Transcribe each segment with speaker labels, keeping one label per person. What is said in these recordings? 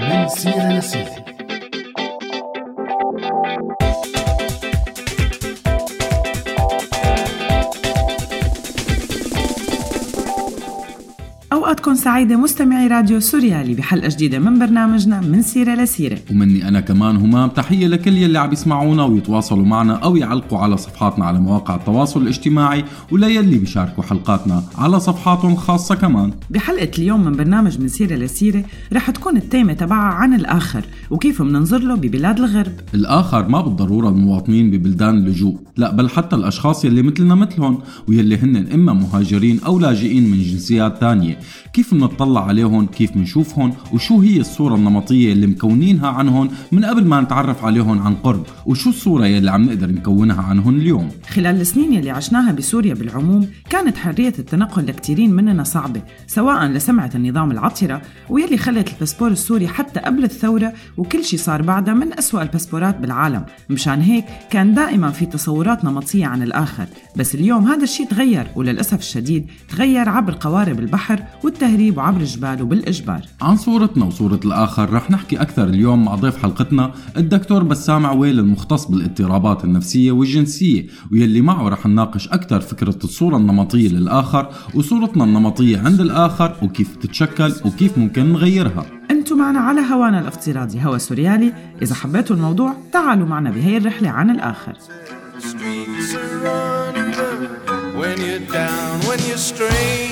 Speaker 1: من سيرة
Speaker 2: أوقاتكم سعيدة مستمعي راديو سوريالي بحلقة جديدة من برنامجنا من سيرة لسيرة.
Speaker 3: ومني أنا كمان همام تحية لكل يلي عم يسمعونا ويتواصلوا معنا أو يعلقوا على صفحاتنا على مواقع التواصل الاجتماعي وليلي بيشاركوا حلقاتنا على صفحاتهم الخاصة كمان.
Speaker 2: بحلقة اليوم من برنامج من سيرة لسيرة رح تكون التيمة تبعها عن الآخر وكيف مننظر له ببلاد الغرب.
Speaker 3: الآخر ما بالضرورة المواطنين ببلدان اللجوء لا بل حتى الأشخاص يلي مثلنا مثلهم ويلي هن إما مهاجرين أو لاجئين من جنسيات تانية. كيف منطلع عليهم كيف منشوفهم وشو هي الصورة النمطية اللي مكونينها عنهم من قبل ما نتعرف عليهم عن قرب وشو الصورة يلي عم نقدر نكونها عنهم اليوم.
Speaker 2: خلال السنين يلي عشناها بسوريا بالعموم كانت حرية التنقل لكثيرين مننا صعبة سواء لسمعة النظام العطرة ويلي خلت الباسبور السوري حتى قبل الثورة وكل شي صار بعدها من أسوأ الباسبورات بالعالم. مشان هيك كان دائما في تصورات نمطية عن الآخر. بس اليوم هذا الشيء تغير وللأسف الشديد تغير عبر قوارب البحر والتهريب وعبر الجبال وبالإجبار.
Speaker 3: عن صورتنا وصورة الآخر رح نحكي أكثر اليوم مع ضيف حلقتنا الدكتور بسام عويل المختص بالاضطرابات النفسية والجنسية ويلي معه رح نناقش أكثر فكرة الصورة النمطية للآخر وصورتنا النمطية عند الآخر وكيف تتشكل وكيف ممكن نغيرها.
Speaker 2: أنتم معنا على هوانا الافتراضي هوا سوريالي. إذا حبيتوا الموضوع تعالوا معنا بهي الرحلة عن الآخر.
Speaker 4: When you're down, when you're strained.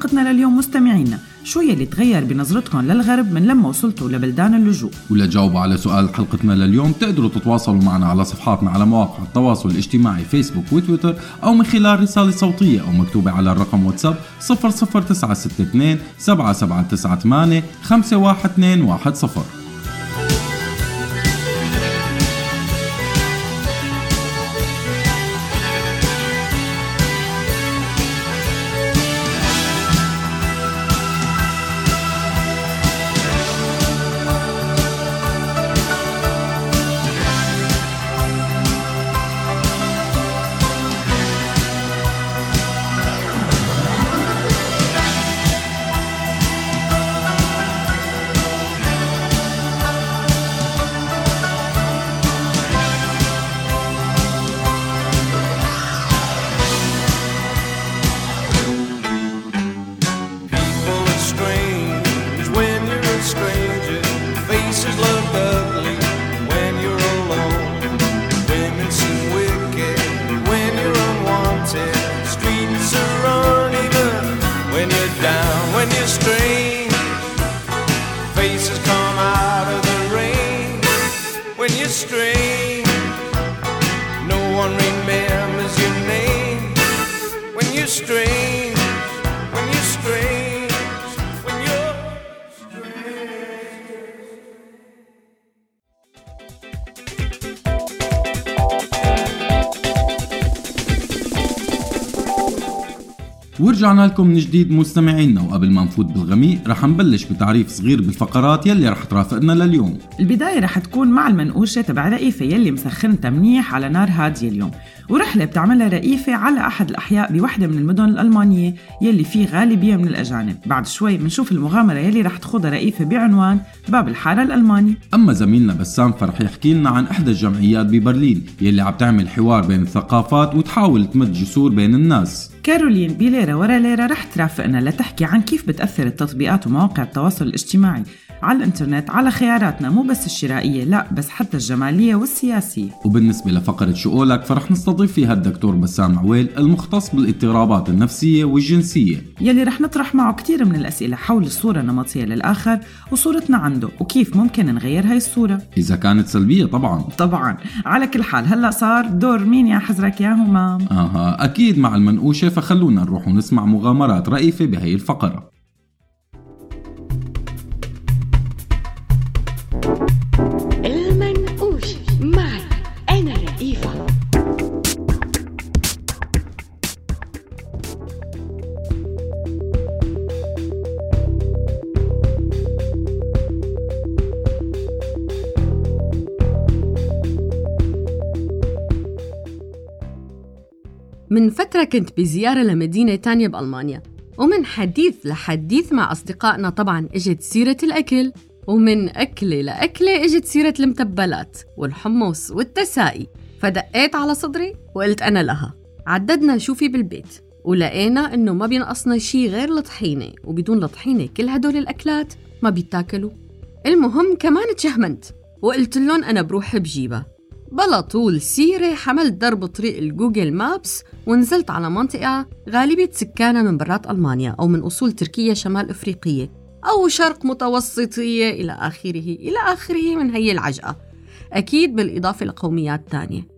Speaker 2: حلقتنا لليوم مستمعينا. شو يلي تغير بنظرتكم للغرب من لما وصلتوا لبلدان اللجوء.
Speaker 3: ولتجاوبوا على سؤال حلقتنا لليوم تقدروا تتواصلوا معنا على صفحاتنا على مواقع التواصل الاجتماعي فيسبوك وتويتر أو من خلال رسالة صوتية أو مكتوبة على الرقم واتساب 00962 7798 512 لكم من جديد مستمعينا وقبل ما نفوت بالغميق رح نبلش بتعريف صغير بالفقرات يلي رح ترافقنا لليوم.
Speaker 2: البداية رح تكون مع المنقوشة تبع رئيفة يلي مسخنتها منيح على نار هادية اليوم. ورحلة بتعملها رئيفة على أحد الأحياء بوحدة من المدن الألمانية يلي فيه غالبية من الأجانب. بعد شوي بنشوف المغامرة يلي رح تخوضها رئيفة بعنوان باب الحارة الألماني.
Speaker 3: أما زميلنا بسام فرح يحكي لنا عن إحدى الجمعيات ببرلين يلي عم تعمل حوار بين الثقافات وتحاول تمد جسور بين الناس.
Speaker 2: كارولين بليرة ورا ليرة رح ترافقنا لتحكي عن كيف بتأثر التطبيقات ومواقع التواصل الاجتماعي. على الإنترنت على خياراتنا مو بس الشرائية لا بس حتى الجمالية والسياسية.
Speaker 3: وبالنسبة لفقرة شو قولك فرح نستضيف فيها الدكتور بسام عويل المختص بالإضطرابات النفسية والجنسية.
Speaker 2: يلي رح نطرح معه كتير من الأسئلة حول الصورة النمطية للآخر وصورتنا عنده وكيف ممكن نغير هاي الصورة.
Speaker 3: إذا كانت سلبية طبعا.
Speaker 2: طبعا. على كل حال هلأ صار دور مين يا حزرك يا همام؟
Speaker 3: آها أكيد مع المنقوشة فخلونا نروح ونسمع مغامرات رئيفة بهي الفقرة.
Speaker 5: من فترة كنت بزيارة لمدينة تانية بألمانيا ومن حديث لحديث مع أصدقائنا طبعا إجت سيرة الأكل ومن أكلة لأكلة إجت سيرة المتبلات والحمص والتسائي. فدقيت على صدري وقلت أنا لها عددنا شو في بالبيت ولقينا إنه ما بينقصنا شي غير الطحينة وبدون الطحينة كل هدول الأكلات ما بيتاكلوا. المهم كمان تشهمنت وقلت لهم أنا بروح بجيبها. بلا طول سيرة حملت درب طريق ال Google Maps ونزلت على منطقة غالبية سكانها من برات ألمانيا أو من أصول تركية شمال أفريقية أو شرق متوسطية إلى آخره إلى آخره من هي العجقة. أكيد بالإضافة لقوميات تانية.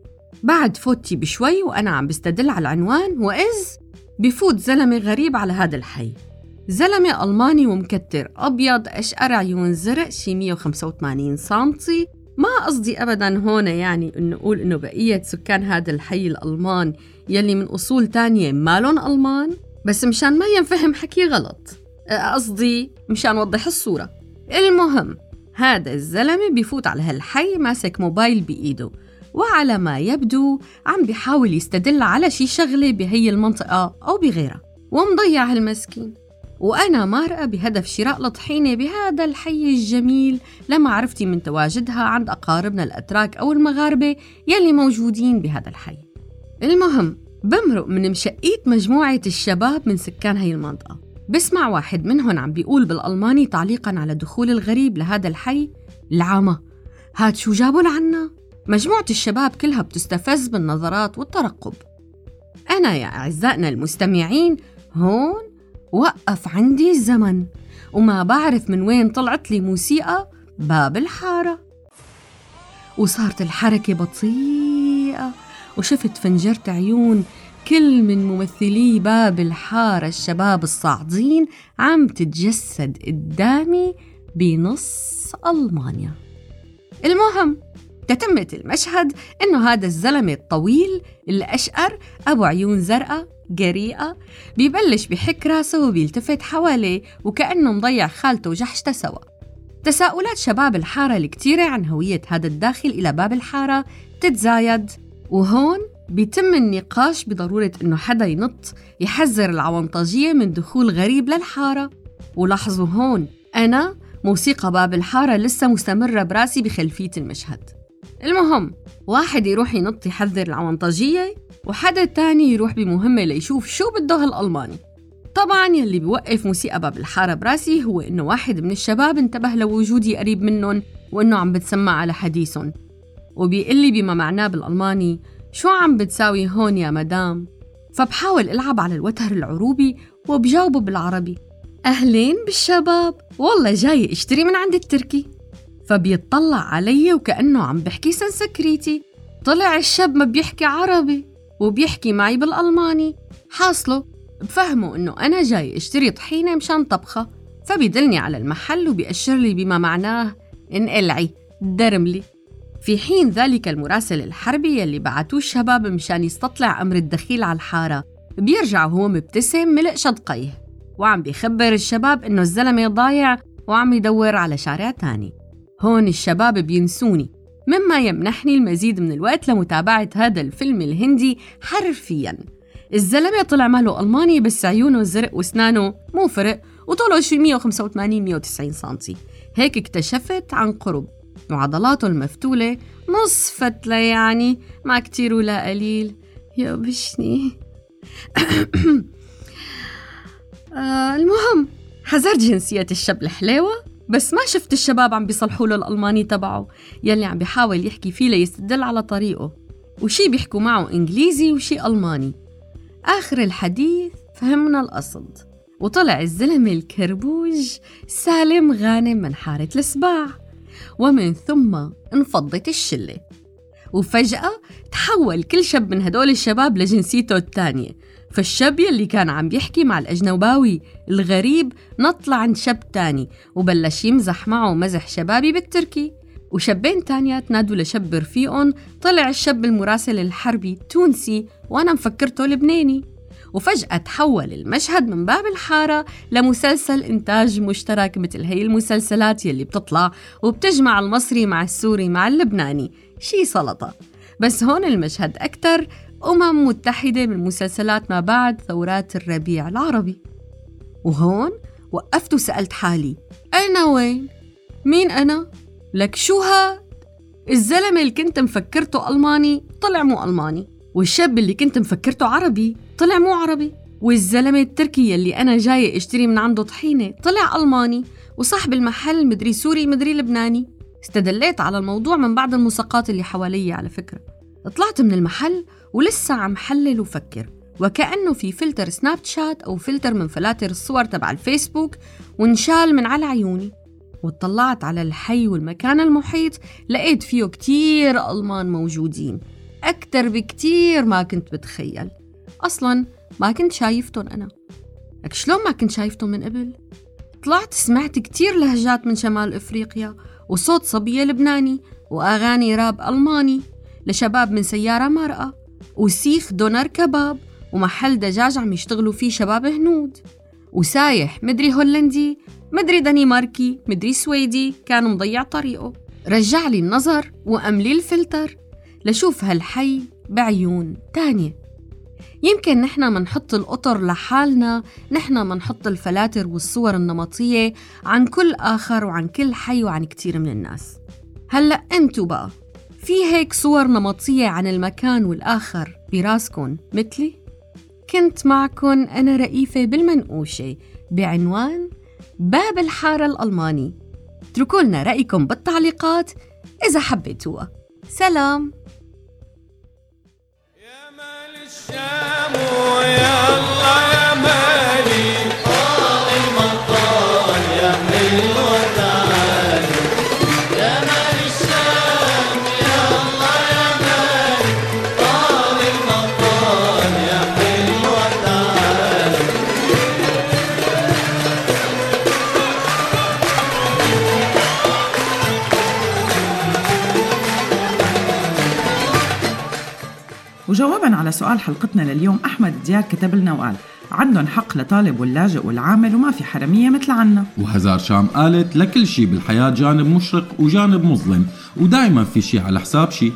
Speaker 5: بعد فوتي بشوي وأنا عم بستدل على العنوان وإذ بفوت زلمة غريب على هذا الحي. زلمة ألماني ومكتر أبيض أشقر عيون زرق شي 185 سنتي. ما قصدي أبدا هون يعني إنه أقول إنه بقية سكان هذا الحي الألمان يلي من أصول تانية مالن ألمان بس مشان ما ينفهم حكي غلط. قصدي مشان وضح الصورة. المهم هذا الزلمة بيفوت على هالحي ماسك موبايل بإيده وعلى ما يبدو عم بيحاول يستدل على شي شغلة بهي المنطقة أو بغيرها ومضيع هالمسكين. وأنا مارقة بهدف شراء الطحينة بهذا الحي الجميل لمعرفتي من تواجدها عند أقاربنا الأتراك أو المغاربة يلي موجودين بهذا الحي. المهم بمرق من مشقيت مجموعة الشباب من سكان هي المنطقة. بسمع واحد منهم عم بيقول بالألماني تعليقا على دخول الغريب لهذا الحي العامة هاد شو جابوا لعنا؟ مجموعة الشباب كلها بتستفز بالنظرات والترقب. أنا يا أعزائنا المستمعين هون وقف عندي الزمن. وما بعرف من وين طلعت لي موسيقى باب الحارة. وصارت الحركة بطيئة وشفت فنجرة عيون كل من ممثلي باب الحارة. الشباب الصاعدين عم تتجسد قدامي بنص ألمانيا. المهم تتمة المشهد إنه هذا الزلمة الطويل الأشقر أبو عيون زرقاء جريئة؟ بيبلش بحك راسه وبيلتفت حواليه وكأنه مضيع خالته وجحشته سوا. تساؤلات شباب الحارة الكتيرة عن هوية هذا الداخل إلى باب الحارة تتزايد وهون بيتم النقاش بضرورة إنه حدا ينط يحذر العونطجية من دخول غريب للحارة. ولاحظوا هون أنا موسيقى باب الحارة لسه مستمرة براسي بخلفية المشهد. المهم واحد يروح ينط يحذر العونطجية وحدا تاني يروح بمهمة ليشوف شو بده هالألماني. طبعا يلي بيوقف موسيقى باب الحارة براسي هو إنه واحد من الشباب انتبه لوجودي قريب منهم وإنه عم بتسمع على حديثهم. وبيقول لي بما معناه بالألماني شو عم بتساوي هون يا مدام؟ فبحاول ألعب على الوتر العروبي وبجاوبه بالعربي. أهلين بالشباب والله جاي أشتري من عند التركي. فبيطلع علي وكأنه عم بحكي سنسكريتي. طلع الشاب ما بيحكي عربي وبيحكي معي بالألماني. حاصله بفهمه إنه أنا جاي أشتري طحينة مشان طبخة. فبيدلني على المحل وبيأشر لي بما معناه انقلعي درملي في حين ذلك المراسل الحربي يلي بعتوه الشباب مشان يستطلع أمر الدخيل على الحارة. بيرجع وهو مبتسم ملء شدقيه وعم بيخبر الشباب إنه الزلمة ضايع وعم يدور على شارع تاني. هون الشباب بينسوني. مما يمنحني المزيد من الوقت لمتابعة هذا الفيلم الهندي حرفياً. الزلمة طلع ماله ألماني بس عيونه زرق وأسنانه مو فرق وطوله شي 185 190 سنتي. هيك اكتشفت عن قرب. وعضلاته المفتولة نص فتلة يعني ما كتير ولا قليل. يا بشني آه المهم حذرت جنسية الشاب الحلاوة بس ما شفت الشباب عم بيصلحوا له الألماني تبعه. يلي عم بيحاول يحكي فيه ليستدل على طريقه. وشي بيحكوا معه إنجليزي وشي ألماني. آخر الحديث فهمنا القصد وطلع الزلمة الكربوج سالم غانم من حارة السباع ومن ثم انفضت الشلة. وفجأة تحول كل شاب من هدول الشباب لجنسيته الثانية. فالشاب يلي كان عم بيحكي مع الأجنباوي الغريب نط عند شاب تاني وبلش يمزح معه مزح شبابي بالتركي. وشابين تانيات نادوا لشاب رفيقهم طلع الشاب المراسل الحربي تونسي وأنا مفكرته لبناني. وفجأة تحول المشهد من باب الحارة لمسلسل إنتاج مشترك مثل هي المسلسلات يلي بتطلع وبتجمع المصري مع السوري مع اللبناني. شي سلطة. بس هون المشهد أكتر أمم متحدة من مسلسلات ما بعد ثورات الربيع العربي وهون وقفت وسألت حالي أنا وين؟ مين أنا؟ لك شو هاد؟ الزلمة اللي كنت مفكرته ألماني طلع مو ألماني والشاب اللي كنت مفكرته عربي طلع مو عربي والزلمة التركي يلي أنا جاي أشتري من عنده طحينة طلع ألماني وصاحب المحل مدري سوري مدري لبناني استدليت على الموضوع من بعض المساقات اللي حوالي على فكرة طلعت من المحل ولسه عم حلل وفكر. وكأنه في فلتر سناب شات أو فلتر من فلاتر الصور تبع الفيسبوك وانشال من على عيوني. واطلعت على الحي والمكان المحيط لقيت فيه كتير ألمان موجودين. أكتر بكتير ما كنت بتخيل. أصلا ما كنت شايفتهم أنا. لك شلون ما كنت شايفتهم من قبل؟ طلعت سمعت كتير لهجات من شمال إفريقيا وصوت صبية لبناني وأغاني راب ألماني لشباب من سيارة مرأة. وسيخ دونر كباب ومحل دجاج عم يشتغلوا فيه شباب هنود. وسايح مدري هولندي مدري دنماركي مدري سويدي كان مضيع طريقه. رجع لي النظر وأملي الفلتر. لشوف هالحي بعيون تانية. يمكن نحن منحط القطر لحالنا نحن منحط الفلاتر والصور النمطية عن كل آخر وعن كل حي وعن كتير من الناس. هلأ انتو بقى. في هيك صور نمطية عن المكان والآخر براسكن مثلي؟ كنت معكن أنا رئيفة بالمنقوشة بعنوان باب الحارة الألماني. اتركوا لنا رأيكم بالتعليقات إذا حبيتوها. سلام.
Speaker 6: يا مال الشام الله يا مالي
Speaker 2: على سؤال حلقتنا لليوم. أحمد دياب كتب لنا وقال عندهم حق لطالب واللاجئ والعامل وما في حرمية مثل عنا.
Speaker 3: وهزار شام قالت لكل شي بالحياة جانب مشرق وجانب مظلم ودائما في شي على حساب شي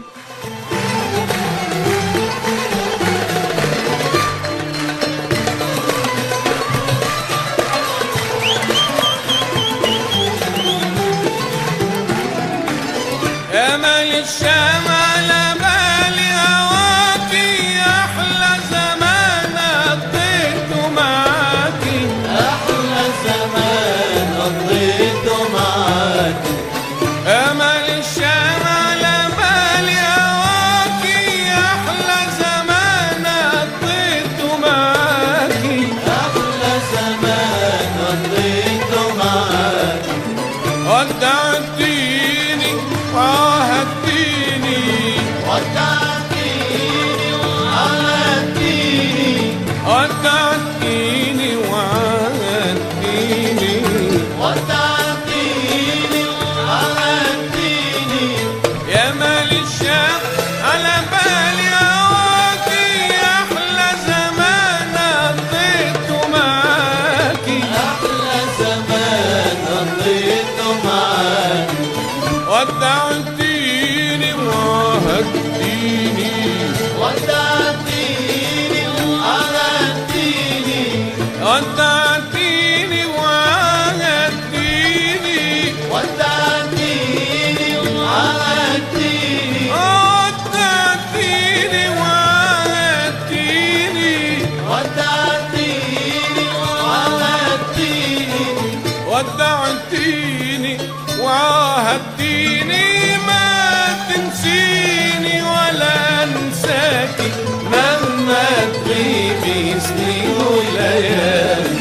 Speaker 6: وعهدتيني ما تنسيني ولا انساكي مهما تغيبي سنين وليالي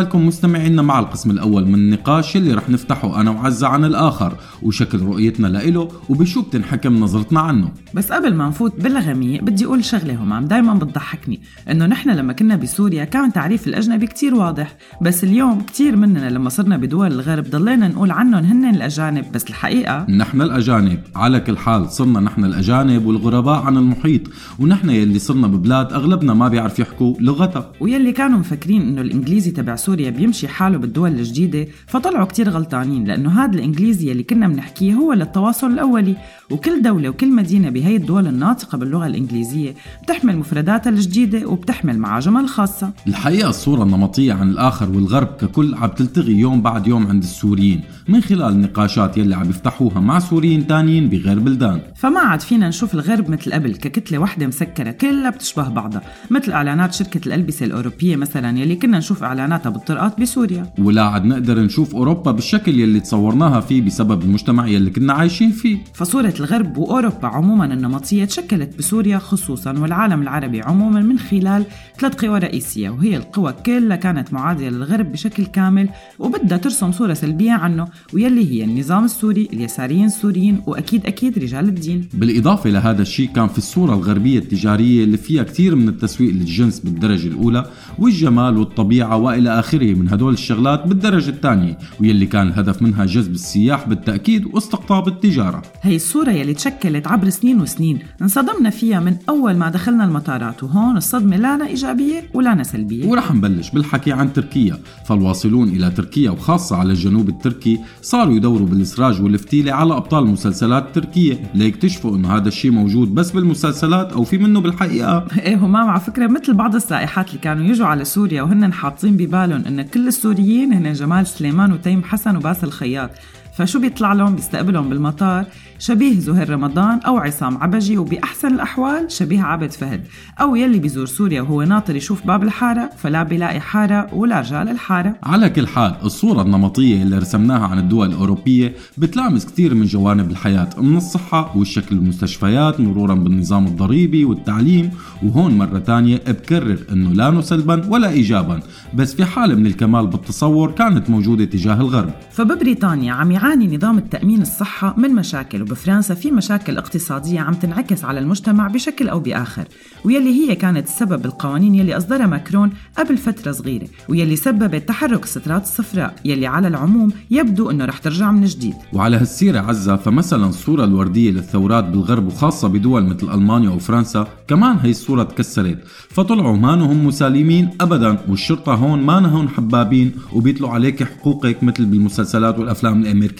Speaker 3: لكم مستمعينا مع القسم الأول من النقاش اللي رح نفتحه أنا وعزة عن الآخر. وشكل رؤيتنا لإله وبشو بتنحكم نظرتنا عنه.
Speaker 2: بس قبل ما نفوت بالغمية بدي أقول شغلة همام دايما بتضحكني إنه نحن لما كنا بسوريا كان تعريف الأجنبي كتير واضح. بس اليوم كتير مننا لما صرنا بدول الغرب ضلينا نقول عنهم هن الأجانب. بس الحقيقة
Speaker 3: نحن الأجانب. على كل حال صرنا نحن الأجانب والغرباء عن المحيط. ونحن يلي صرنا ببلاد أغلبنا ما بيعرف يحكوا لغتها.
Speaker 2: ويلي كانوا مفكرين إنه الإنجليزي تبع سوريا بيمشي حاله بالدول الجديدة فطلعوا كتير غلطانين. لأنه هذا الإنجليزي اللي كنا بنحكيه هو للتواصل الأولي. وكل دولة وكل مدينة بهي الدول الناطقة باللغة الإنجليزية بتحمل مفرداتها الجديدة وبتحمل معاجمها الخاصة.
Speaker 3: الحقيقة الصورة النمطية عن الآخر والغرب ككل عم تلتغي يوم بعد يوم عند السوريين. من خلال النقاشات يلي عم يفتحوها مع سوريين تانيين بغير بلدان.
Speaker 2: فما عاد فينا نشوف الغرب مثل قبل ككتلة واحدة مسكرة كلها بتشبه بعضها مثل إعلانات شركة الألبسة الأوروبية مثلا يلي كنا نشوف إعلاناتها بالطرقات بسوريا.
Speaker 3: ولا عاد نقدر نشوف أوروبا بالشكل يلي تصورناها فيه بسبب المجتمع يلي كنا عايشين فيه.
Speaker 2: فصورة الغرب وأوروبا عموما النمطية تشكلت بسوريا خصوصا والعالم العربي عموما من خلال ثلاث قوى رئيسية وهي القوى كلها كانت معادية للغرب بشكل كامل وبدها ترسم صورة سلبية عنه ويلي هي النظام السوري اليساريين السوريين وأكيد أكيد رجال الدين.
Speaker 3: بالإضافة لهذا الشيء كان في الصورة الغربية التجارية اللي فيها كثير من التسويق للجنس بالدرجة الأولى والجمال والطبيعة وإلى آخره من هدول الشغلات بالدرجة الثانية واللي كان الهدف منها جذب السياح بالتأكيد واستقطاب التجارة.
Speaker 2: هي الصورة يلي تشكلت عبر سنين وسنين. انصدمنا فيها من أول ما دخلنا المطارات وهون الصدمة لانا إيجابية ولانا سلبية.
Speaker 3: ورح نبلش بالحكي عن تركيا. فالواصلون إلى تركيا وخاصة على الجنوب التركي صاروا يدوروا بالإسراج والفتيلة على أبطال المسلسلات التركية ليكتشفوا إنه هذا الشيء موجود بس بالمسلسلات أو في منه بالحقيقة.
Speaker 2: إيه همام على فكرة مثل بعض السائحات اللي كانوا يجوا على سوريا وهن حاطين ببالهم إن كل السوريين هن جمال سليمان وتيم حسن وباسل الخياط. فشو بيطلع لهم؟ بيستقبلهم بالمطار. شبيه زهير رمضان أو عصام عبجي وبأحسن الأحوال شبيه عابد فهد. أو يلي بيزور سوريا وهو ناطر يشوف باب الحارة فلا بيلاقي حارة ولا رجال الحارة.
Speaker 3: على كل حال الصورة النمطية اللي رسمناها عن الدول الأوروبية بتلامس كثير من جوانب الحياة من الصحة والشكل المستشفيات مرورا بالنظام الضريبي والتعليم. وهون مرة تانية بكرر إنه لا نسلبا ولا ايجابا بس في حالة من الكمال بالتصور كانت موجودة تجاه الغرب.
Speaker 2: فببريطانيا عم يعاني نظام التأمين الصحة من مشاكل وبفرنسا في مشاكل اقتصادية عم تنعكس على المجتمع بشكل أو بآخر. ويلي هي كانت السبب بالقوانين يلي أصدرها ماكرون قبل فترة صغيرة ويلي سببت تحرك السترات الصفراء يلي على العموم يبدو أنه رح ترجع من جديد.
Speaker 3: وعلى هالسيرة عزة فمثلا الصورة الوردية للثورات بالغرب وخاصة بدول مثل ألمانيا وفرنسا كمان هي الصورة تكسرت. فطلعوا ما هم مسالمين أبدا والشرطة هون ما نهون حبابين وبيطلعوا عليك حقوقك مثل بالمسلسلات والأفلام الأمريكية.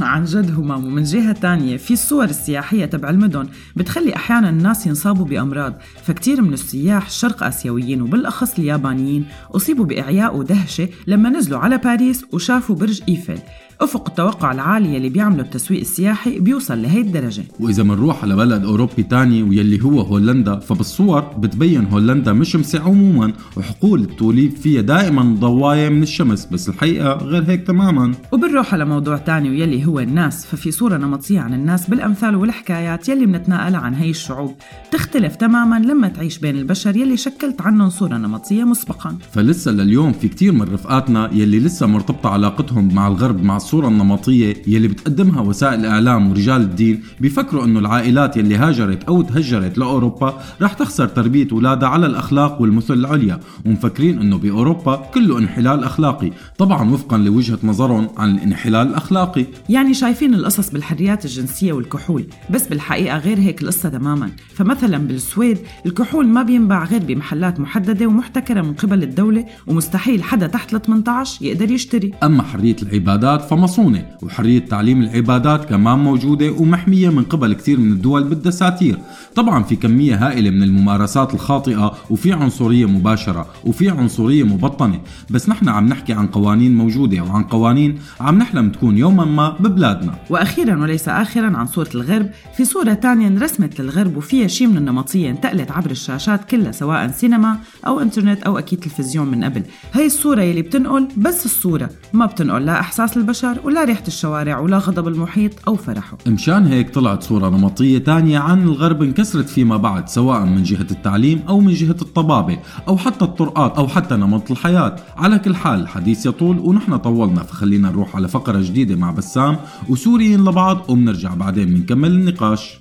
Speaker 2: عن جد همام ومن جهة تانية. في الصور السياحية تبع المدن بتخلي أحيانا الناس ينصابوا بأمراض فكتير من السياح الشرق آسيويين وبالأخص اليابانيين أصيبوا بإعياء ودهشة لما نزلوا على باريس وشافوا برج إيفل. أفق التوقع العالي اللي بيعمله التسويق السياحي بيوصل لهي الدرجة.
Speaker 3: وإذا منروح على بلد أوروبي تاني واللي هو هولندا فبالصور بتبين هولندا مشمسة عموما وحقول التوليب فيها دائما ضواية من الشمس بس الحقيقة غير هيك تماما.
Speaker 2: وبنروح على موضوع تاني ويلي هو الناس ففي صورة نمطية عن الناس بالأمثال والحكايات يلي بنتناقلها عن هي الشعوب. تختلف تماما لما تعيش بين البشر يلي شكلت عنهم صورة نمطية مسبقا.
Speaker 3: فلسه لليوم في كتير من رفقاتنا يلي لسه مرتبطة علاقتهم مع الغرب مع الصورة النمطية يلي بتقدمها وسائل الإعلام ورجال الدين بيفكروا إنه العائلات يلي هاجرت أو تهجرت لأوروبا رح تخسر تربية أولادها على الأخلاق والمثل العليا ومفكرين إنه بأوروبا كله انحلال أخلاقي طبعا وفقا لوجهة نظرهم عن الانحلال الأخلاقي.
Speaker 2: يعني شايفين القصص بالحريات الجنسية والكحول بس بالحقيقة غير هيك القصة تماما. فمثلا بالسويد الكحول ما بينباع غير بمحلات محددة ومحتكرة من قبل الدولة ومستحيل حدا تحت ال 18 يقدر يشتري.
Speaker 3: أما حرية العبادات فمصونة وحرية تعليم العبادات كمان موجودة ومحمية من قبل كثير من الدول بالدساتير. طبعا في كمية هائلة من الممارسات الخاطئة وفي عنصرية مباشرة وفي عنصرية مبطنة. بس نحن عم نحكي عن قوانين موجودة وعن قوانين عم نحلم تكون يوم يوما ما ببلادنا.
Speaker 2: وأخيرا وليس آخرا عن صورة الغرب في صورة تانية انرسمت للغرب وفيها شيء من النمطية انتقلت عبر الشاشات كلها سواء سينما أو إنترنت أو أكيد تلفزيون من قبل. هي الصورة يلي بتنقل بس الصورة ما بتنقل لا إحساس البشر ولا ريحة الشوارع ولا غضب المحيط أو فرحه.
Speaker 3: مشان هيك طلعت صورة نمطية تانية عن الغرب انكسرت فيما بعد سواء من جهة التعليم أو من جهة الطبابة أو حتى الطرقات أو حتى نمط الحياة. على كل حال الحديث يطول ونحن طولنا فخلينا نروح على فقرة جديدة مع بسام وسوريين لبعض وبنرجع بعدين بنكمل النقاش.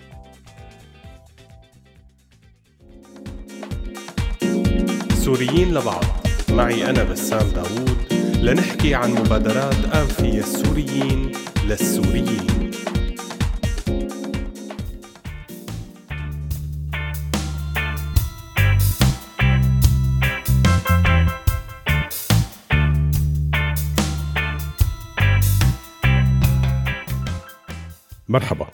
Speaker 7: سوريين لبعض. معي أنا بسام داوود. لنحكي عن مبادرات فيها السوريين للسوريين. مرحبا.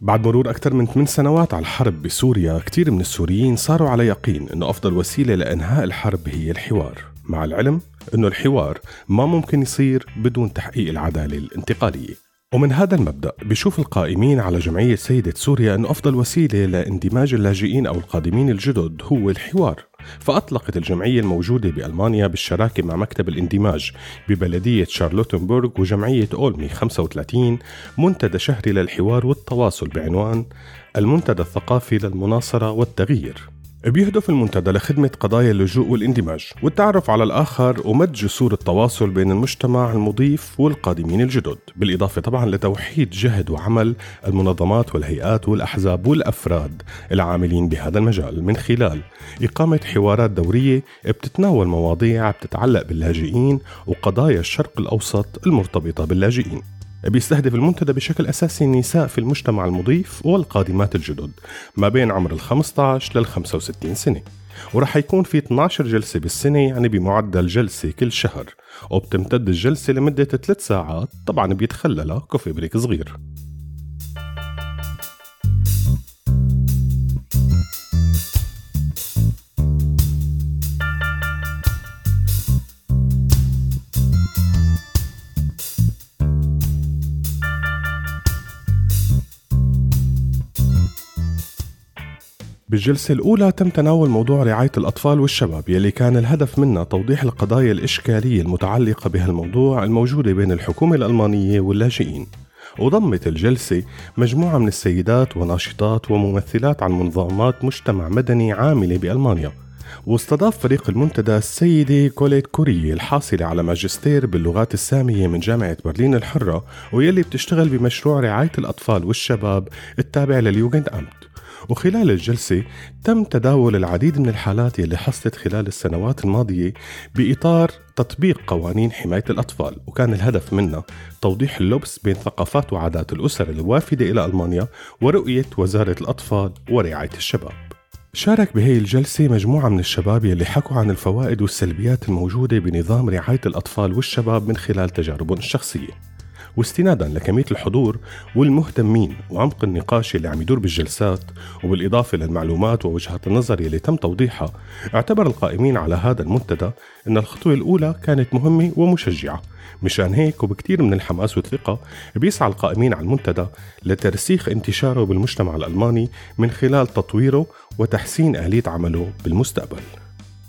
Speaker 7: بعد مرور أكثر من 8 سنوات على الحرب بسوريا كثير من السوريين صاروا على يقين أنه أفضل وسيلة لإنهاء الحرب هي الحوار. مع العلم أنه الحوار ما ممكن يصير بدون تحقيق العدالة الانتقالية. ومن هذا المبدأ بيشوف القائمين على جمعية سيدة سوريا أنه أفضل وسيلة لاندماج اللاجئين أو القادمين الجدد هو الحوار. فأطلقت الجمعية الموجودة بألمانيا بالشراكة مع مكتب الاندماج ببلدية شارلوتنبورغ وجمعية أولمي 35 منتدى شهري للحوار والتواصل بعنوان المنتدى الثقافي للمناصرة والتغيير. بيهدف المنتدى لخدمة قضايا اللجوء والاندماج والتعرف على الآخر ومد جسور التواصل بين المجتمع المضيف والقادمين الجدد. بالإضافة طبعا لتوحيد جهد وعمل المنظمات والهيئات والأحزاب والأفراد العاملين بهذا المجال. من خلال إقامة حوارات دورية بتتناول مواضيع بتتعلق باللاجئين وقضايا الشرق الأوسط المرتبطة باللاجئين. بيستهدف المنتدى بشكل أساسي النساء في المجتمع المضيف والقادمات الجدد ما بين عمر ال 15 لل 65 سنة. ورح يكون في 12 جلسة بالسنة يعني بمعدل جلسة كل شهر. وبتمتد الجلسة لمدة 3 ساعات طبعا بيتخللها كوفي بريك صغير. بالجلسة الأولى تم تناول موضوع رعاية الأطفال والشباب يلي كان الهدف منها توضيح القضايا الإشكالية المتعلقة بهالموضوع الموجودة بين الحكومة الألمانية واللاجئين. وضمت الجلسة مجموعة من السيدات وناشطات وممثلات عن منظمات مجتمع مدني عاملة بألمانيا. واستضاف فريق المنتدى السيدة كوليت كوري الحاصلة على ماجستير باللغات السامية من جامعة برلين الحرة ويلي بتشتغل بمشروع رعاية الأطفال والشباب التابع لليوجند أمت. وخلال الجلسة تم تداول العديد من الحالات يلي حصلت خلال السنوات الماضية بإطار تطبيق قوانين حماية الأطفال وكان الهدف منها توضيح اللبس بين ثقافات وعادات الأسر الوافدة إلى ألمانيا ورؤية وزارة الأطفال ورعاية الشباب. شارك بهي الجلسة مجموعة من الشباب يلي حكوا عن الفوائد والسلبيات الموجودة بنظام رعاية الأطفال والشباب من خلال تجاربهم الشخصية. واستنادا لكمية الحضور والمهتمين وعمق النقاش اللي عم يدور بالجلسات وبالإضافة للمعلومات ووجهات النظر اللي تم توضيحها اعتبر القائمين على هذا المنتدى أن الخطوة الأولى كانت مهمة ومشجعة. مشان هيك وبكثير من الحماس والثقة بيسعى القائمين على المنتدى لترسيخ انتشاره بالمجتمع الألماني من خلال تطويره وتحسين آلية عمله بالمستقبل.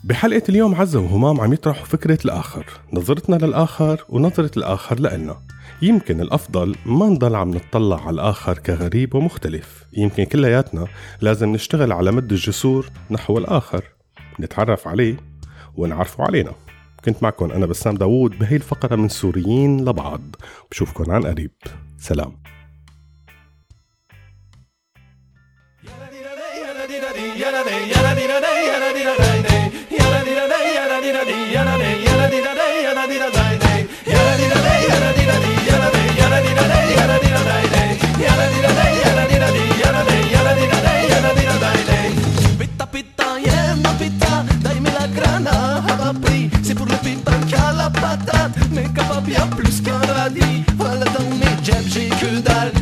Speaker 7: بحلقة اليوم عزة وهمام عم يطرحوا فكرة الآخر نظرتنا للآخر ونظرة الآخر لإلنا يمكن الأفضل ما نضل عم نطلع على الآخر كغريب ومختلف. يمكن كلياتنا لازم نشتغل على مد الجسور نحو الآخر نتعرف عليه ونعرفه علينا. كنت معكم أنا بسام داوود بهي الفقرة من سوريين لبعض. بشوفكم عن قريب. سلام.
Speaker 8: Mais kebab y'a plus qu'un radis Voilà dans mes jabs j'ai que dalle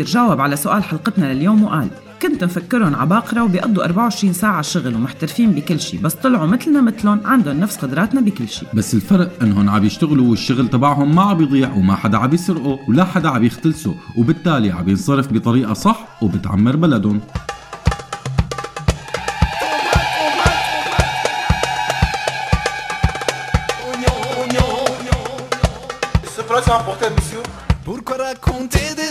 Speaker 2: الزير جاوب على سؤال حلقتنا لليوم وقال كنت مفكرهم عباقرة وبيقضوا 24 ساعة شغل ومحترفين بكل شيء بس طلعوا مثلنا مثلهم عندهم نفس قدراتنا بكل شيء
Speaker 3: بس الفرق إنهم عم يشتغلوا والشغل تبعهم ما عم يضيع وما حدا عم يسرقه ولا حدا عم يختلسه وبالتالي عم ينصرف بطريقة صح وبتعمر بلدهم.
Speaker 8: Pourquoi raconter des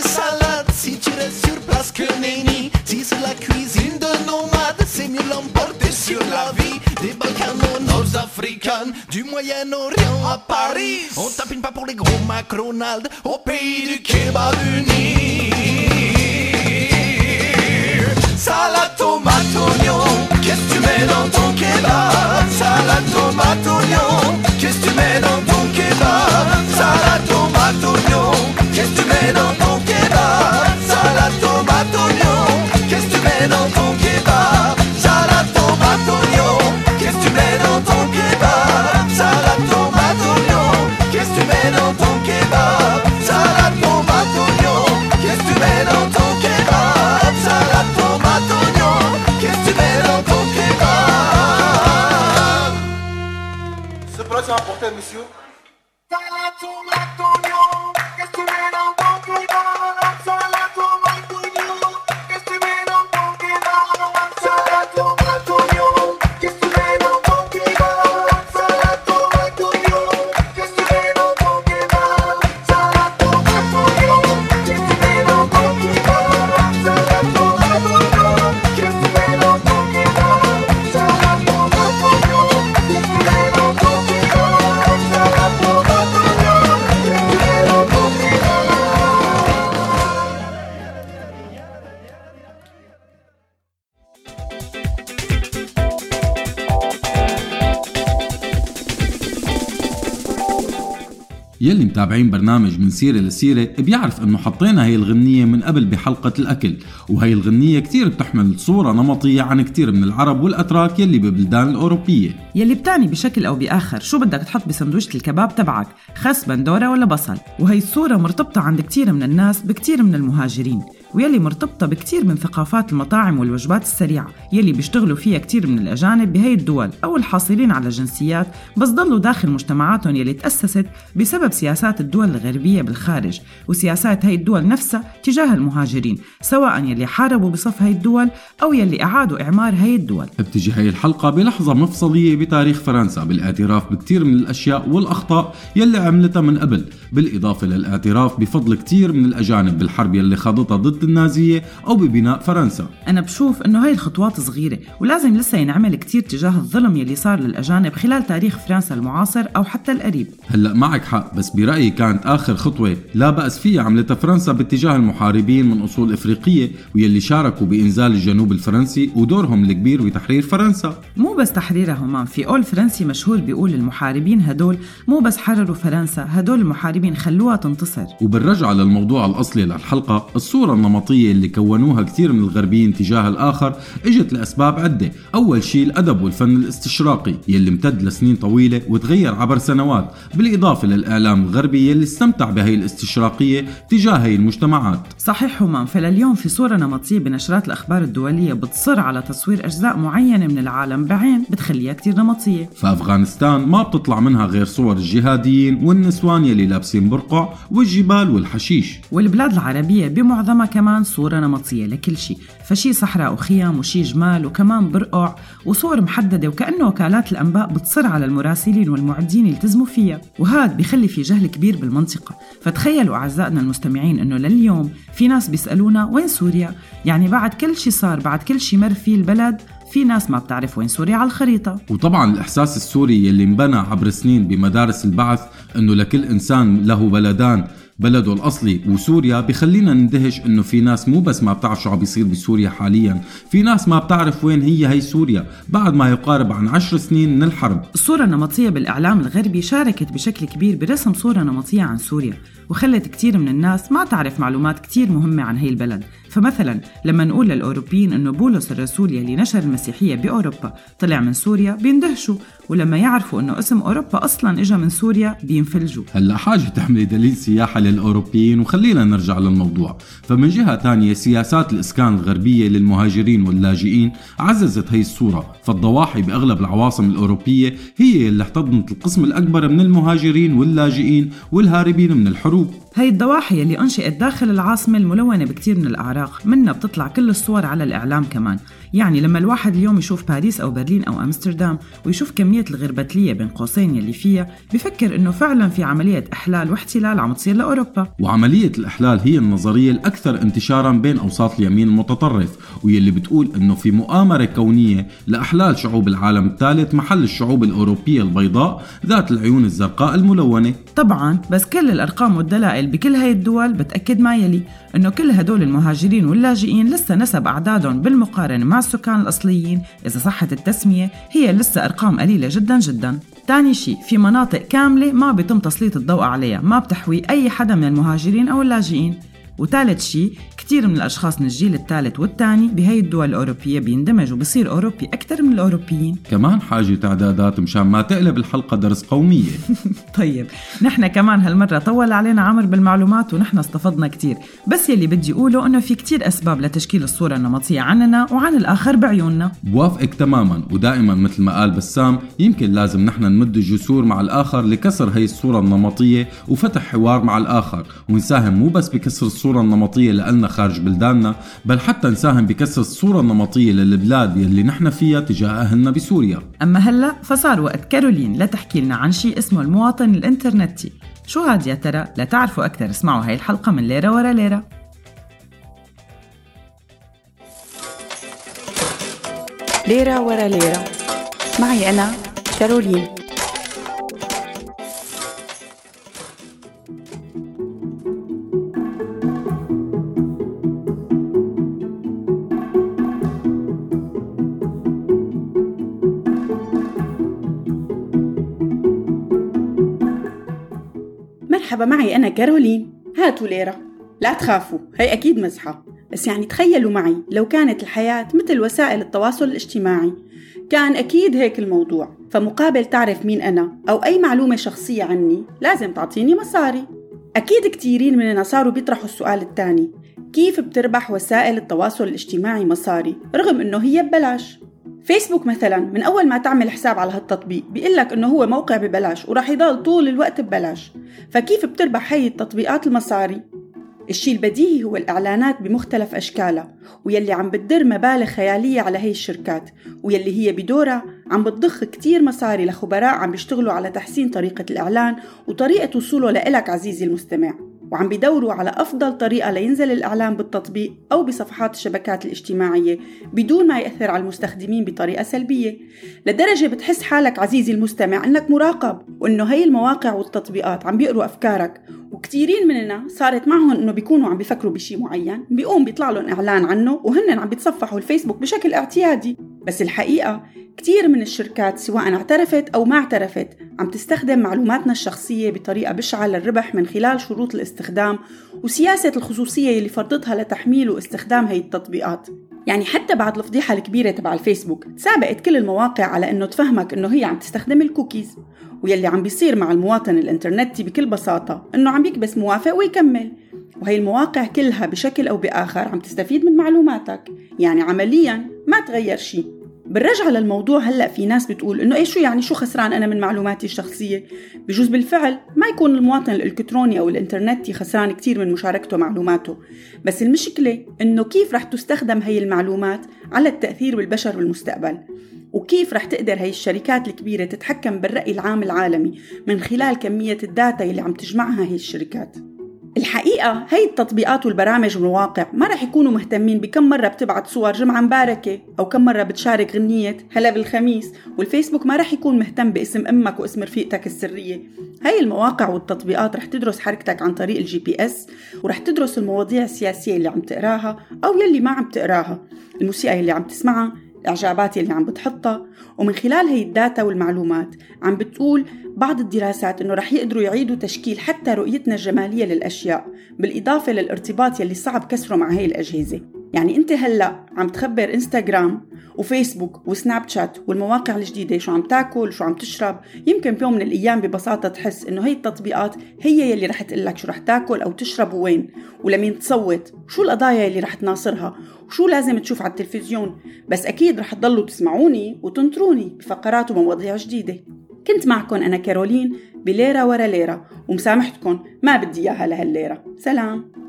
Speaker 8: Du Moyen-Orient à Paris. On tapine pas pour les gros McDonald's au pays du kebab uni Salade, tomate, oignon, qu'est-ce que tu mets dans ton kebab? Salade, tomate, oignon,
Speaker 3: 40 برنامج من سيرة لسيرة بيعرف إنه حطينا هي الغنية من قبل بحلقة الأكل وهي الغنية كتير بتحمل صورة نمطية عن كتير من العرب والأتراك يلي ببلدان الأوروبية.
Speaker 2: يلي بتعني بشكل أو بآخر شو بدك تحط بسندويشة الكباب تبعك خس بندورة ولا بصل وهي الصورة مرتبطة عند كتير من الناس بكتير من المهاجرين. ويلي مرتبطة بكتير من ثقافات المطاعم والوجبات السريعة يلي بيشتغلوا فيها كتير من الأجانب بهي الدول أو الحاصلين على جنسيات بس ضلوا داخل مجتمعاتهم يلي تأسست بسبب سياسات الدول الغربية بالخارج وسياسات هي الدول نفسها تجاه المهاجرين سواء يلي حاربوا بصف هي الدول أو يلي أعادوا إعمار هي الدول.
Speaker 3: بتجي هاي الحلقة بلحظة مفصلية بتاريخ فرنسا بالاعتراف بكتير من الأشياء والأخطاء يلي عملتها من قبل بالإضافة للإعتراف بفضل كتير من الأجانب بالحرب يلي خاضتها ضد النازية أو ببناء فرنسا.
Speaker 2: أنا بشوف إنه هاي الخطوات صغيرة ولازم لسه ينعمل كتير تجاه الظلم يلي صار للأجانب خلال تاريخ فرنسا المعاصر أو حتى القريب.
Speaker 3: هلأ معك حق بس برأيي كانت آخر خطوة لا بأس فيها عملتها فرنسا باتجاه المحاربين من أصول إفريقية ويلي شاركوا بإنزال الجنوب الفرنسي ودورهم الكبير بتحرير فرنسا.
Speaker 2: مو بس تحريرها همان في قول فرنسي مشهور بيقول المحاربين هدول مو بس حرروا فرنسا هدول المحاربين خلوها تنتصر.
Speaker 3: وبالرجعة للموضوع الأصلي للحلقة الصورة النمطية اللي كونوها كثير من الغربيين تجاه الآخر إجت لأسباب عدة. أول شيء الأدب والفن الاستشراقي يلي امتد لسنين طويلة وتغير عبر سنوات بالإضافة للإعلام الغربي يلي استمتع بهي الاستشراقية تجاه هي المجتمعات.
Speaker 2: صحيح همام فلليوم في صورة نمطية بنشرات الأخبار الدولية بتصر على تصوير أجزاء معينة من العالم بعين بتخليها كتير نمطية.
Speaker 3: فأفغانستان ما بتطلع منها غير صور الجهاديين والنسوان يلي لابسين برقع والجبال والحشيش.
Speaker 2: والبلاد العربية بمعظمها كمان صورة نمطية لكل شيء. فشي صحراء وخيام وشي جمال وكمان برقع وصور محددة وكأنه وكالات الأنباء بتصر على المراسلين والمعدين يلتزموا فيها. وهذا بيخلي في جهل كبير بالمنطقة. فتخيلوا أعزائنا المستمعين أنه لليوم في ناس بيسألونا وين سوريا؟ يعني بعد كل شي صار بعد كل شي مر فيه البلد في ناس ما بتعرف وين سوريا على الخريطة.
Speaker 3: وطبعا الإحساس السوري يلي انبنى عبر سنين بمدارس البعث أنه لكل إنسان له بلدان. بلده الأصلي وسوريا بخلينا نندهش إنه في ناس مو بس ما بتعرف شو عم بيصير بسوريا حاليا. في ناس ما بتعرف وين هي هي سوريا. بعد ما يقارب عن عشر سنين من الحرب.
Speaker 2: الصورة النمطية بالإعلام الغربي شاركت بشكل كبير برسم صورة نمطية عن سوريا وخلت كتير من الناس ما تعرف معلومات كتير مهمة عن هي البلد. فمثلا لما نقول للأوروبيين أنه بولس الرسول يلي نشر المسيحية بأوروبا طلع من سوريا بيندهشوا. ولما يعرفوا أنه اسم أوروبا أصلا إجا من سوريا بينفلجوا.
Speaker 3: هلأ حاجة تحملي دليل سياحة للأوروبيين وخلينا نرجع للموضوع. فمن جهة تانية سياسات الإسكان الغربية للمهاجرين واللاجئين عززت هي الصورة. فالضواحي بأغلب العواصم الأوروبية هي اللي احتضنت القسم الأكبر من المهاجرين واللاجئين والهاربين من الحروب.
Speaker 2: هي الضواحي اللي أنشئت داخل العاصمة الملونة بكتير من الأعراق. منها بتطلع كل الصور على الإعلام كمان. يعني لما الواحد اليوم يشوف باريس أو برلين أو أمستردام ويشوف كمية الغربتلية بين قوسين يلي فيها بفكر إنه فعلا في عملية إحلال واحتلال عم تصير لأوروبا.
Speaker 3: وعملية الإحلال هي النظرية الأكثر انتشارا بين أوساط اليمين المتطرف واللي بتقول إنه في مؤامرة كونية لإحلال شعوب العالم الثالث محل الشعوب الأوروبية البيضاء ذات العيون الزرقاء الملونة.
Speaker 2: طبعا بس كل الأرقام والدلائل بكل هاي الدول بتأكد ما يلي. إنه كل هدول المهاجرين واللاجئين لسه نسب أعدادهم بالمقارنة مع السكان الأصليين. إذا صحت التسمية هي لسه أرقام قليلة جدا جدا. تاني شيء في مناطق كاملة ما بيتم تسليط الضوء عليها ما بتحوي أي حدا من المهاجرين أو اللاجئين. وثالث شيء كثير من الأشخاص من الجيل الثالث والثاني بهي الدول الأوروبية بيندمج وبصير أوروبي أكثر من الأوروبيين.
Speaker 3: كمان حاجة تعدادات مشان ما تقلب الحلقة درس قومية.
Speaker 2: طيب نحن كمان هالمرة طول علينا عمر بالمعلومات ونحن استفدنا كتير. بس يلي بدي أقوله إنه في كتير أسباب لتشكيل الصورة النمطية عننا وعن الآخر بعيوننا.
Speaker 3: بوافقك تماما ودائما مثل ما قال بسام يمكن لازم نحن نمد الجسور مع الآخر لكسر هي الصورة النمطية وفتح حوار مع الآخر ونساهم مو بس بكسر الصورة النمطية لنا خارج بلداننا بل حتى نساهم بكسر الصورة النمطية للبلاد يلي نحن فيها تجاه أهلنا بسوريا.
Speaker 2: أما هلأ فصار وقت كارولين لتحكي لنا عن شيء اسمه المواطن الإنترنتي. شو هاد يا ترى؟ لتعرفوا أكثر اسمعوا هاي الحلقة من ليرة ورا ليرة.
Speaker 9: ليرة ورا ليرة. معي أنا كارولين.
Speaker 10: مرحبا معي أنا كارولين. هاتوا ليرة. لا تخافوا هي أكيد مزحة. بس يعني تخيلوا معي لو كانت الحياة مثل وسائل التواصل الاجتماعي. كان أكيد هيك الموضوع. فمقابل تعرف مين أنا أو أي معلومة شخصية عني لازم تعطيني مصاري. أكيد كتيرين مننا صاروا بيطرحوا السؤال الثاني. كيف بتربح وسائل التواصل الاجتماعي مصاري؟ رغم إنه هي ببلاش. فيسبوك مثلا من أول ما تعمل حساب على هالتطبيق بيقول لك إنه هو موقع ببلاش وراح يضل طول الوقت ببلاش فكيف بتربح هي التطبيقات المصاري؟ الشيء البديهي هو الإعلانات بمختلف أشكالها ويلي عم بتدر مبالغ خيالية على هي الشركات ويلي هي بدورها عم بتضخ كتير مصاري لخبراء عم بيشتغلوا على تحسين طريقة الإعلان وطريقة وصوله لإلك عزيزي المستمع وعم بيدوروا على أفضل طريقة لينزل الإعلان بالتطبيق أو بصفحات الشبكات الاجتماعية بدون ما يأثر على المستخدمين بطريقة سلبية. لدرجة بتحس حالك عزيزي المستمع أنك مراقب وأنه هي المواقع والتطبيقات عم بيقروا أفكارك. وكتيرين مننا صارت معهم أنه بيكونوا عم بيفكروا بشي معين بيقوم بيطلع لهم إعلان عنه وهن عم بيتصفحوا الفيسبوك بشكل اعتيادي. بس الحقيقة كتير من الشركات سواء اعترفت أو ما اعترفت عم تستخدم معلوماتنا الشخصية بطريقة بشعة للربح من خلال شروط الاستخدام وسياسة الخصوصية اللي فرضتها لتحميل واستخدام هي التطبيقات. يعني حتى بعد الفضيحة الكبيرة تبع الفيسبوك تسابقت كل المواقع على إنه تفهمك إنه هي عم تستخدم الكوكيز. ويلي عم بيصير مع المواطن الإنترنتي بكل بساطة إنه عم يكبس موافق ويكمل. وهي المواقع كلها بشكل أو بآخر عم تستفيد من معلوماتك. يعني عمليا ما تغير شيء. بالرجعة للموضوع هلأ في ناس بتقول إنه إيش شو يعني شو خسران أنا من معلوماتي الشخصية؟ بجوز بالفعل ما يكون المواطن الإلكتروني أو الإنترنتي خسران كتير من مشاركته معلوماته بس المشكلة إنه كيف رح تستخدم هي المعلومات على التأثير بالبشر بالمستقبل وكيف رح تقدر هي الشركات الكبيرة تتحكم بالرأي العام العالمي من خلال كمية ال data اللي عم تجمعها هي الشركات؟ الحقيقة هي التطبيقات والبرامج والمواقع ما رح يكونوا مهتمين بكم مرة بتبعت صور جمعة مباركة أو كم مرة بتشارك غنية هلأ بالخميس والفيسبوك ما رح يكون مهتم باسم أمك واسم رفيقتك السرية. هاي المواقع والتطبيقات رح تدرس حركتك عن طريق ال GPS ورح تدرس المواضيع السياسية اللي عم تقراها أو يلي ما عم تقراها الموسيقى اللي عم تسمعها الإعجابات اللي عم بتحطها ومن خلال هي ال data والمعلومات عم بتقول بعض الدراسات إنه رح يقدروا يعيدوا تشكيل حتى رؤيتنا الجمالية للأشياء بالإضافة للارتباط يلي صعب كسره مع هي الأجهزة. يعني انت هلا عم تخبر انستغرام وفيسبوك وسناب شات والمواقع الجديدة شو عم تاكل شو عم تشرب يمكن بيوم من الأيام ببساطة تحس إنه هي التطبيقات هي يلي رح تقلك شو رح تاكل أو تشرب وين ولمين تصوت شو القضايا يلي رح تناصرها وشو لازم تشوف على التلفزيون بس أكيد رح تضلوا تسمعوني وتنطروني بفقرات ومواضيع جديدة. كنت معكم أنا كارولين بليرة ورا ليرة ومسامحتكم ما بدي إياها لهالليرة. سلام.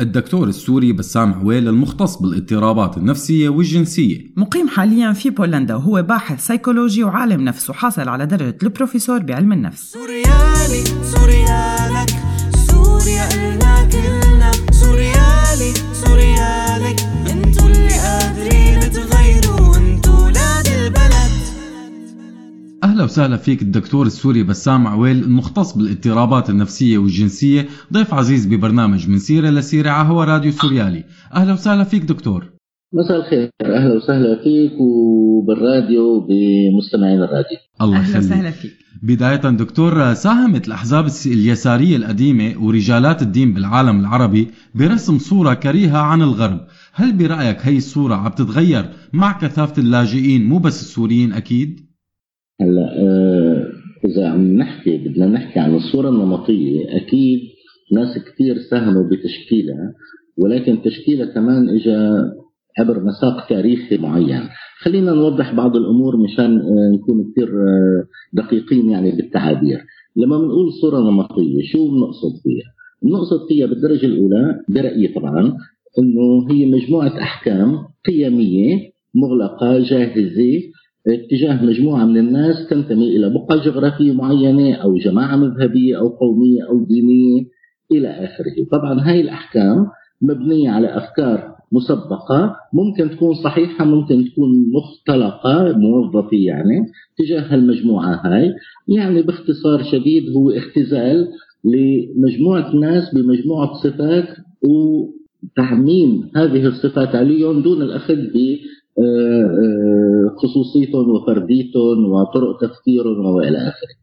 Speaker 3: الدكتور السوري بسام عويل المختص بالاضطرابات النفسية والجنسية.
Speaker 2: مقيم حاليا في بولندا وهو باحث سيكولوجي وعالم نفس وحاصل على درجة البروفيسور بعلم النفس.
Speaker 8: سوريالي سوريالك سوريا إلنا كلنا.
Speaker 3: أهلا وسهلا فيك الدكتور السوري بسام عويل المختص بالاضطرابات النفسية والجنسية ضيف عزيز ببرنامج من سيرة لسيرة على هو راديو سوريالي. أهلا وسهلا فيك دكتور.
Speaker 11: مساء الخير أهلا وسهلا فيك وبالراديو بمستمعين الراديو.
Speaker 3: الله يخليك.
Speaker 2: وسهلا فيك.
Speaker 3: بداية دكتور ساهمت الأحزاب اليسارية القديمة ورجالات الدين بالعالم العربي برسم صورة كريهة عن الغرب. هل برأيك هي الصورة عم تتغير مع كثافة اللاجئين مو بس السوريين أكيد؟
Speaker 11: هلا آه، إذا عم نحكي بدنا نحكي عن الصورة النمطية أكيد ناس كثير ساهموا بتشكيلها ولكن تشكيلها كمان اجى عبر مساق تاريخي معين. خلينا نوضح بعض الأمور مشان آه، نكون كثير آه، دقيقين يعني بالتعابير. لما بنقول صورة نمطية شو بنقصد فيها؟ بنقصد فيها بالدرجة الأولى برأيي طبعا إنه هي مجموعة أحكام قيمية مغلقة جاهزة اتجاه مجموعة من الناس تنتمي إلى بقعة جغرافية معينة أو جماعة مذهبية أو قومية أو دينية إلى آخره. طبعا هاي الأحكام مبنية على أفكار مسبقة ممكن تكون صحيحة ممكن تكون مختلقة موظفة يعني تجاه المجموعة هاي. يعني باختصار شديد هو اختزال لمجموعة ناس بمجموعة صفات وتعميم هذه الصفات عليهم دون الأخذ خصوصيتهم وفرديتهم وطرق تفكيرهم وإلى آخره.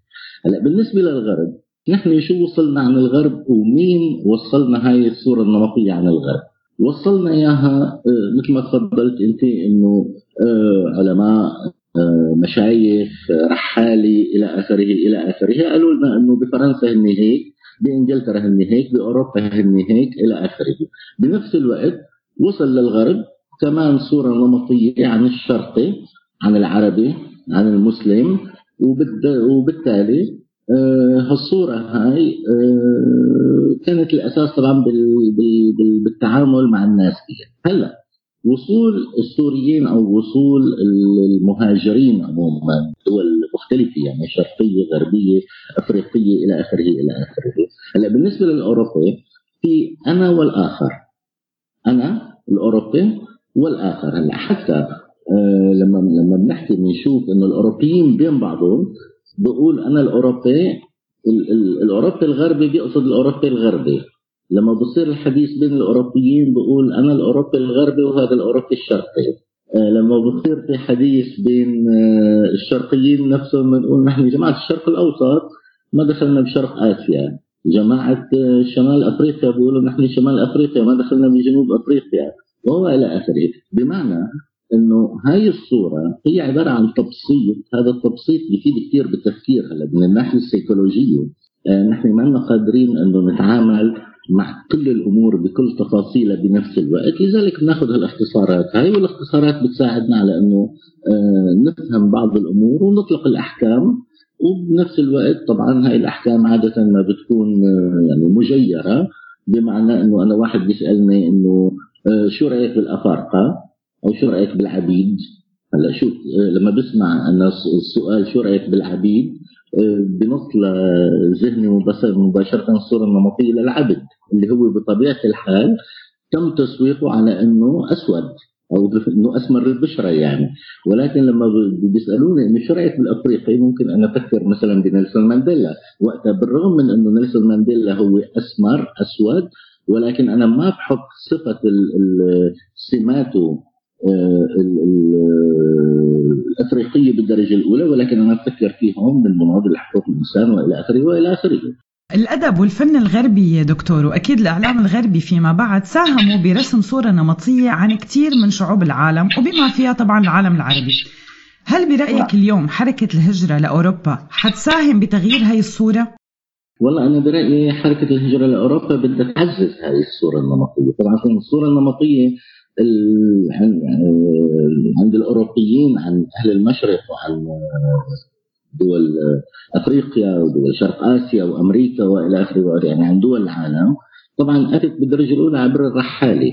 Speaker 11: هلا بالنسبة للغرب نحن شو وصلنا عن الغرب ومين وصلنا هاي الصورة النمطية عن الغرب؟ وصلنا إياها آه، مثل ما تفضلت أنت إنه آه، علماء آه، مشايخ رحالي إلى آخره إلى آخره قالوا لنا إنه بفرنسا هن هيك بإنجلترا هن هيك بأوروبا هن هيك إلى آخره بنفس الوقت وصل للغرب كمان صورة نمطية عن الشرقي عن العربي عن المسلم وبالتالي آه، هالصورة هاي آه، كانت الأساس طبعا بال- بال- بال- بالتعامل مع الناس فيها. هلأ وصول السوريين أو وصول المهاجرين عموما دول مختلفة يعني شرقية غربية أفريقية إلى آخره إلى آخره. هلأ بالنسبة للأوروبي في أنا والآخر. أنا الأوروبي والآخر هلا حتى آه لما لما بنحكي بنشوف إنه الأوروبيين بين بعضهم بقول أنا الأوروبي ال- ال- الأوروبي الغربي بيقصد الأوروبي الغربي. لما بصير الحديث بين الأوروبيين بقول أنا الأوروبي الغربي وهذا الأوروبي الشرقي. آه لما بصير في حديث بين آه الشرقيين نفسهم بنقول نحن جماعة الشرق الأوسط ما دخلنا بشرق آسيا. جماعة شمال أفريقيا بيقولوا نحن شمال أفريقيا ما دخلنا بجنوب أفريقيا. وهو إلى آخره. بمعنى إنه هاي الصورة هي عبارة عن تبسيط. هذا التبسيط بيفيد كثير بالتفكير هلا من الناحية السيكولوجية. آه، نحن ما قادرين إنه نتعامل مع كل الأمور بكل تفاصيلها بنفس الوقت. لذلك بناخذ هالاختصارات. هاي والاختصارات بتساعدنا على إنه آه، نفهم بعض الأمور ونطلق الأحكام. وبنفس الوقت طبعا هاي الأحكام عادة ما بتكون آه، يعني مجيرة. بمعنى إنه أنا واحد بيسألني إنه شو رأيك بالأفارقة؟ أو شو رأيك بالعبيد؟ هلا شوف آه، لما بسمع أنا الس- السؤال شو رأيك بالعبيد آه، بنط مباشر- مباشرة الصورة النمطيه للعبد اللي هو بطبيعة الحال تم تسويقه على إنه أسود أو إنه أسمر البشره يعني. ولكن لما بيسألوني إنه شو رأيك بالأفريقي ممكن أنا أفكر مثلا بنيلسون مانديلا. وقتها بالرغم من إنه نيلسون مانديلا هو أسمر أسود ولكن أنا ما بحط صفة سماته آه، ال- ال- الأفريقية بالدرجة الأولى ولكن أنا بفكر فيهم من مناضل حقوق الإنسان وإلى آخره وإلى آخره.
Speaker 2: الأدب والفن الغربي يا دكتور وأكيد الإعلام الغربي فيما بعد ساهموا برسم صورة نمطية عن كتير من شعوب العالم وبما فيها طبعا العالم العربي. هل برأيك اليوم حركة الهجرة لأوروبا حتساهم بتغيير هاي الصورة؟
Speaker 11: والله أنا برأيي حركة الهجرة لاوروبا بدها تعزز هذه الصورة النمطية، طبعا الصورة النمطية؟ ال- عن- عند الأوروبيين عن أهل المشرق وعن دول أفريقيا ودول شرق آسيا وأمريكا وإلى آخره يعني عن دول العالم. طبعا أتت بالدرجة الأولى عبر الرحالة.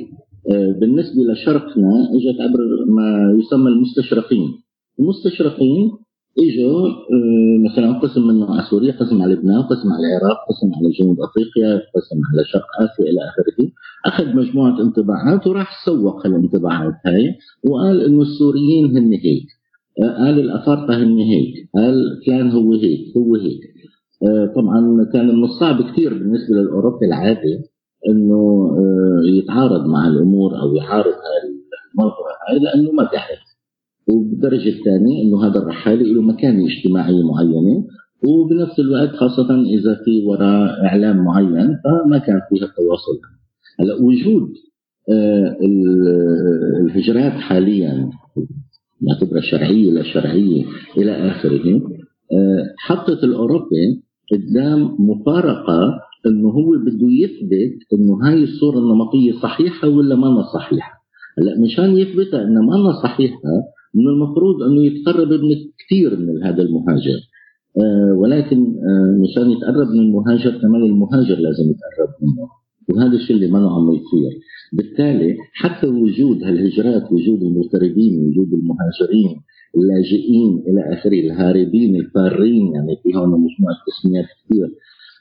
Speaker 11: آه، بالنسبة لشرقنا إجت عبر ما يسمى المستشرقين. المستشرقين اجوا آه، مثلا قسم منه على سوريا قسم على لبنان قسم على العراق قسم على جنوب أفريقيا قسم على شرق آسيا إلى آخره. أخذ مجموعة انطباعات وراح سوق الانطباعات هاي وقال إنه السوريين هن هيك. آه، قال الأفارقة هن هيك. قال فلان هو هيك هو هيك. طبعا كان من الصعب كثير بالنسبة للأوروبي العادي إنه يتعارض مع الأمور أو يعارض الموضوع هاي لأنه ما بيعرف. وبالدرجة الثانية إنه هذا الرحالة له مكانه اجتماعيه معينه وبنفس الوقت خاصة إذا في وراء إعلام معين فما كان فيها التواصل هلا وجود آه، الهجرات حاليا نعتبرها شرعية لا شرعية إلى آخره آه، حطت الاوروبي قدام مفارقة إنه هو بده يثبت إنه هاي الصورة النمطية صحيحة ولا ما صحيحة. هلا مشان يثبتها إنها ما صحيحة من المفروض أنه يتقرب من كثير من هذا المهاجر. آه ولكن آه مشان يتقرب من المهاجر كمان المهاجر لازم يتقرب منه. وهذا الشيء اللي ما عم يصير. بالتالي حتى وجود هالهجرات وجود المغتربين وجود المهاجرين اللاجئين إلى آخره الهاربين الفارين يعني في هون مجموعة تسميات كثير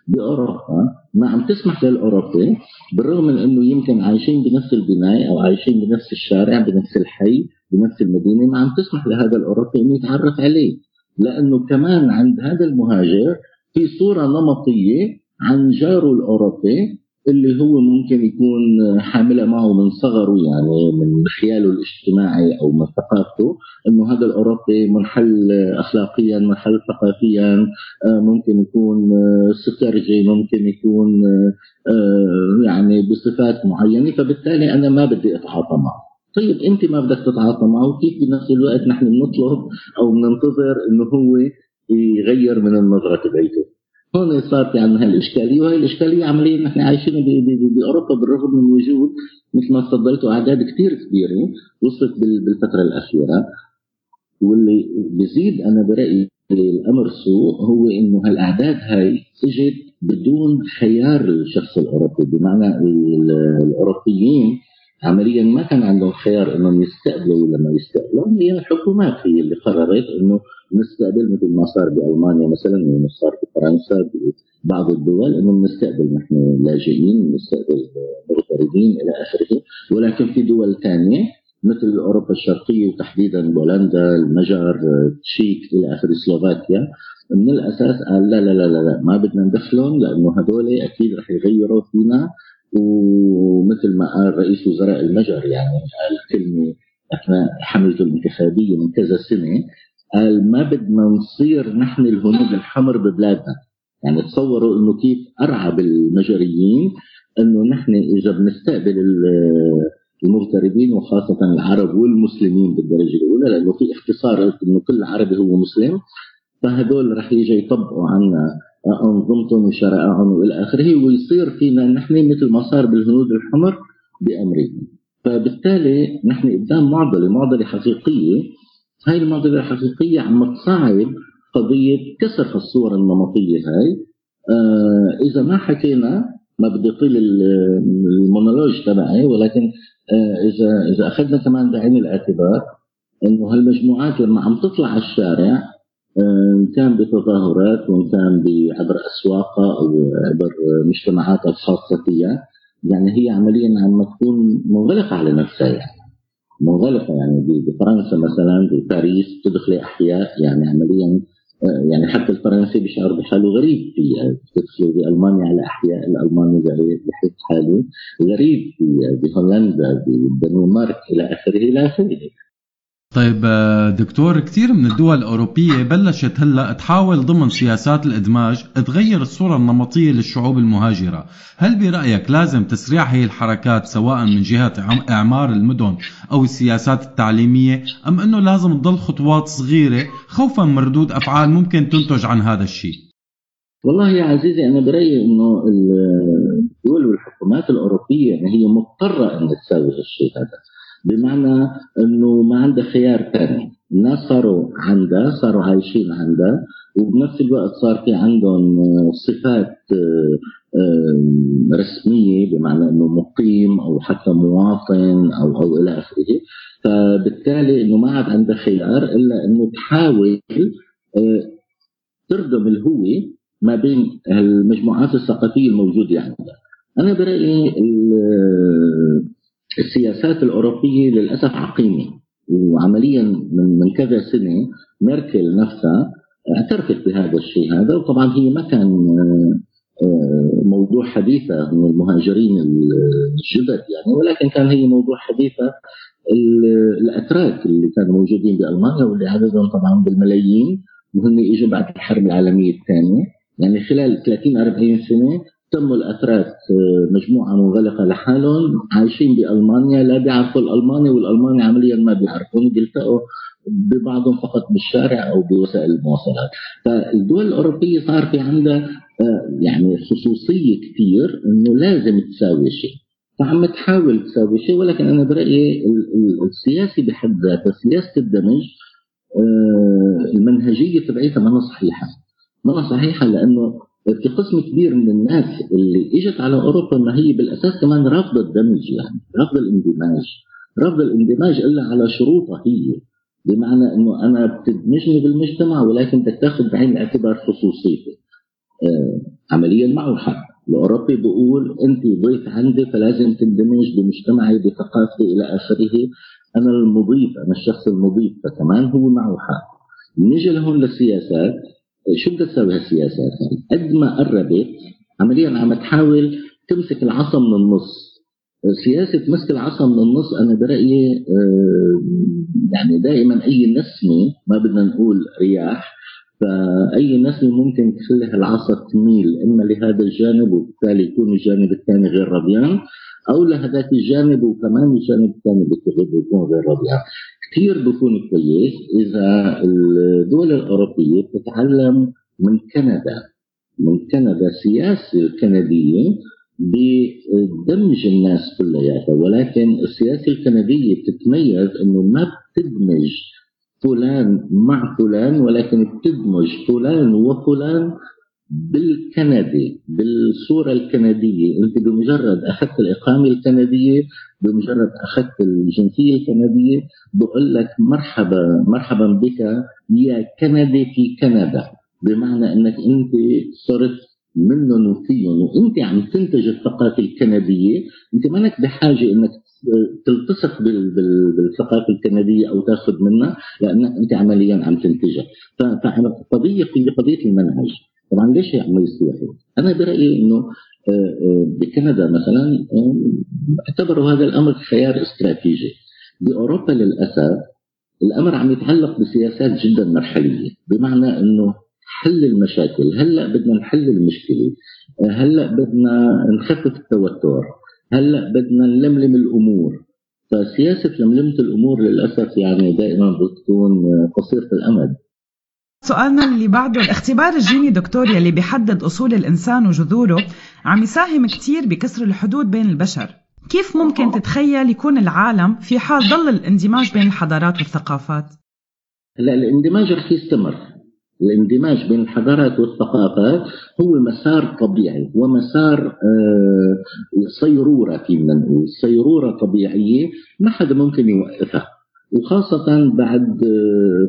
Speaker 11: بأوروبا. ما عم تسمح للأوروبي بالرغم من إنه يمكن عايشين بنفس البنايه أو عايشين بنفس الشارع بنفس الحي بنفس المدينة ما عم تسمح لهذا الأوروبي إنه يتعرف عليه. لأنه كمان عند هذا المهاجر في صورة نمطية عن جاره الأوروبي اللي هو ممكن يكون حاملها معه من صغره يعني من خياله الاجتماعي أو من ثقافته إنه هذا الأوروبي منحل اخلاقيا منحل ثقافيا آه، ممكن يكون سكرجي ممكن يكون آه، يعني بصفات معينة فبالتالي أنا ما بدي أتعاطى معه. طيب أنت ما بدك تتعاطى معه كيف بنفس الوقت نحن بنطلب أو بننتظر إنه هو يغير من النظرة تبعيته؟ هون صار في عندنا هالاشكاليه وهي الإشكالية عمليا نحن عايشين بأوروبا بالرغم من وجود مثل ما تفضلتوا أعداد كثير كبيرة وصلت بالفترة الأخيرة. واللي بزيد أنا برأيي الأمر سوء هو إنه هالأعداد هاي إجت بدون خيار للشخص الأوروبي. بمعنى الأوروبيين عمليا ما كان عندهم خيار إنهم يستقبلوا ولا ما يستقبلوا هي الحكومات هي اللي قررت إنه نستقبل مثل ما صار بألمانيا مثلا وما صار بفرنسا ببعض الدول إنه نستقبل نحن لاجئين نستقبل مغتربين إلى آخره. ولكن في دول ثانية مثل أوروبا الشرقية وتحديدا بولندا المجر تشيك إلى اخره سلوفاكيا من الأساس قال لا لا لا لا, لا ما بدنا ندخلهم لأنه هدول أكيد رح يغيروا فينا. ومثل ما قال رئيس وزراء المجر يعني قال كلمة أثناء حملته الانتخابية من كذا سنة قال ما بدنا نصير نحن الهنود الحمر ببلادنا. يعني تصوروا إنه كيف أرعب المجريين إنه نحن إذا بنستقبل المغتربين وخاصة العرب والمسلمين بالدرجة الأولى لأنه في اختصار إنه كل عربي هو مسلم فهدول رح يجي يطبقوا عنا أنظمتهم وشرائعهم وإلى آخره ويصير فينا نحن مثل ما صار بالهنود الحمر بأمريكا. فبالتالي نحن قدام معضلة معضلة حقيقية هاي المعضلة الحقيقية عم تصعب قضية كسر الصور النمطية هاي. آه إذا ما حكينا ما بدي أطيل المونولوج تبعي ولكن آه إذا إذا أخذنا كمان بعين الاعتبار إنه هالمجموعات لما عم تطلع على الشارع إن كان بتظاهرات وإن كان عبر أسواقها أو عبر مجتمعاتها الخاصة فيها يعني هي عمليا عم تكون منغلقة على نفسها يعني. منغلقة يعني بفرنسا مثلا بباريس تدخلي أحياء يعني عمليا يعني حتى الفرنسي بيشعر بحاله غريب في تدخلي بألمانيا على أحياء الألماني بحس حاله غريب في بهولندا بالدنمارك إلى آخره إلى آخره.
Speaker 3: طيب آه، دكتور كثير من الدول الأوروبية بلشت هلأ تحاول ضمن سياسات الإدماج تغير الصورة النمطية للشعوب المهاجرة. هل برأيك لازم تسريع هي الحركات سواء من جهة إعمار المدن أو السياسات التعليمية أم أنه لازم تضل خطوات صغيرة خوفا من ردود أفعال ممكن تنتج عن هذا الشيء؟
Speaker 11: والله يا عزيزي أنا برأيي أنه الدول والحكومات الأوروبية هي مضطرة أن تساوي هالشيء هذا. بمعنى إنه ما عنده خيار ثاني الناس صاروا عندها صاروا عايشين عندها وبنفس الوقت صار في عندهم آه، صفات آه، آه، رسمية بمعنى إنه مقيم أو حتى مواطن أو أو إلى آخره. فبالتالي إنه ما عاد عندها خيار إلا إنه تحاول تردم الهوية ما بين المجموعات الثقافية الموجودة عندها أنا برأيي السياسات الأوروبية للأسف عقيمة وعمليا من من كذا سنة ميركل نفسها اعترفت بهذا الشيء هذا وطبعا هي ما كان آه، موضوع حديثة من المهاجرين الجدد يعني ولكن كان هي موضوع حديثة الأتراك اللي كانوا موجودين بألمانيا واللي عددهم طبعا بالملايين وهن إجوا بعد الحرب العالمية الثانية. يعني خلال 30 40 سنة تموا الأتراك آه، مجموعة منغلقة لحالهم عايشين بألمانيا لا بيعرفوا الألماني والألماني عمليا ما بيعرفون بيلتقوا ببعضهم فقط بالشارع أو بوسائل المواصلات. فالدول الأوروبية صار في عندها آه، يعني خصوصية كثير إنه لازم تساوي شيء. فعم تحاول تساوي شيء ولكن أنا برأيي السياسي بحد ذاته سياسة الدمج آه، المنهجية تبعيتها ما صحيحة. ما صحيحة لأنه في قسم كبير من الناس اللي إجت على أوروبا ما هي بالأساس كمان رافضة الدمج يعني رافضة الاندماج. رافضة الاندماج إلا على شروطها هي. بمعنى إنه أنا بتدمجني بالمجتمع ولكن بدك تاخذ بعين الاعتبار خصوصيتي آه عمليا معه حق الأوروبي بيقول أنت ضيف عندي فلازم تندمج بمجتمعي بثقافتي إلى آخره. أنا المضيف أنا الشخص المضيف فكمان هو معه حق نيجي لهون للسياسات. شو بدها تسوي هالسياسات قد ما قربت عمليا عم تحاول تمسك العصا من النص. سياسة مسك العصا من النص أنا برأيي آه، يعني دائما أي نسمة ما بدنا نقول رياح فأي نسمة ممكن تخلي العصا تميل إما لهذا الجانب وبالتالي يكون الجانب الثاني غير رضيان أو لهذاك الجانب وكمان الجانب الثاني بيكون غير ربيع كثير بيكون كويس إذا الدول الأوروبية بتتعلم من كندا من كندا السياسة الكنديه بدمج الناس كلياتها ولكن السياسة الكندية بتتميز إنه ما بتدمج فلان مع فلان ولكن بتدمج فلان وفلان بالكندي بالصورة الكندية. أنت بمجرد أخذت الإقامة الكندية بمجرد أخذت الجنسية الكندية بقول لك مرحبا مرحبا بك. يا كندي في كندا. بمعنى أنك أنت صرت منهم وفيهم. وأنت عم تنتج الثقافة الكندية. أنت مانك بحاجة إنك تلتصق بالثقافة الكندية أو تاخذ منها لانك أنت عمليا عم تنتجها. فقضيه قضية المنهج. طبعا ليش يعمل السياحي؟ أنا برأيي إنه آه، آه، بكندا مثلا آه، اعتبروا هذا الأمر خيار استراتيجي. بأوروبا للأسف الأمر عم يتعلق بسياسات جدا مرحلية. بمعنى إنه حل المشاكل. هلأ بدنا نحل المشكلة. هلأ بدنا نخفف التوتر. هلأ بدنا نلملم الأمور. فسياسة لملمة الأمور للأسف يعني دائما بتكون قصيرة الأمد.
Speaker 2: سؤالنا اللي بعده الاختبار الجيني دكتور يلي بيحدد أصول الإنسان وجذوره عم يساهم كتير بكسر الحدود بين البشر. كيف ممكن تتخيل يكون العالم في حال ضل الاندماج بين الحضارات والثقافات؟
Speaker 11: هلا الاندماج رح يستمر. الاندماج بين الحضارات والثقافات هو مسار طبيعي ومسار آه، صيرورة فينا نقول. صيرورة طبيعية ما حدا ممكن يوقفها. وخاصة بعد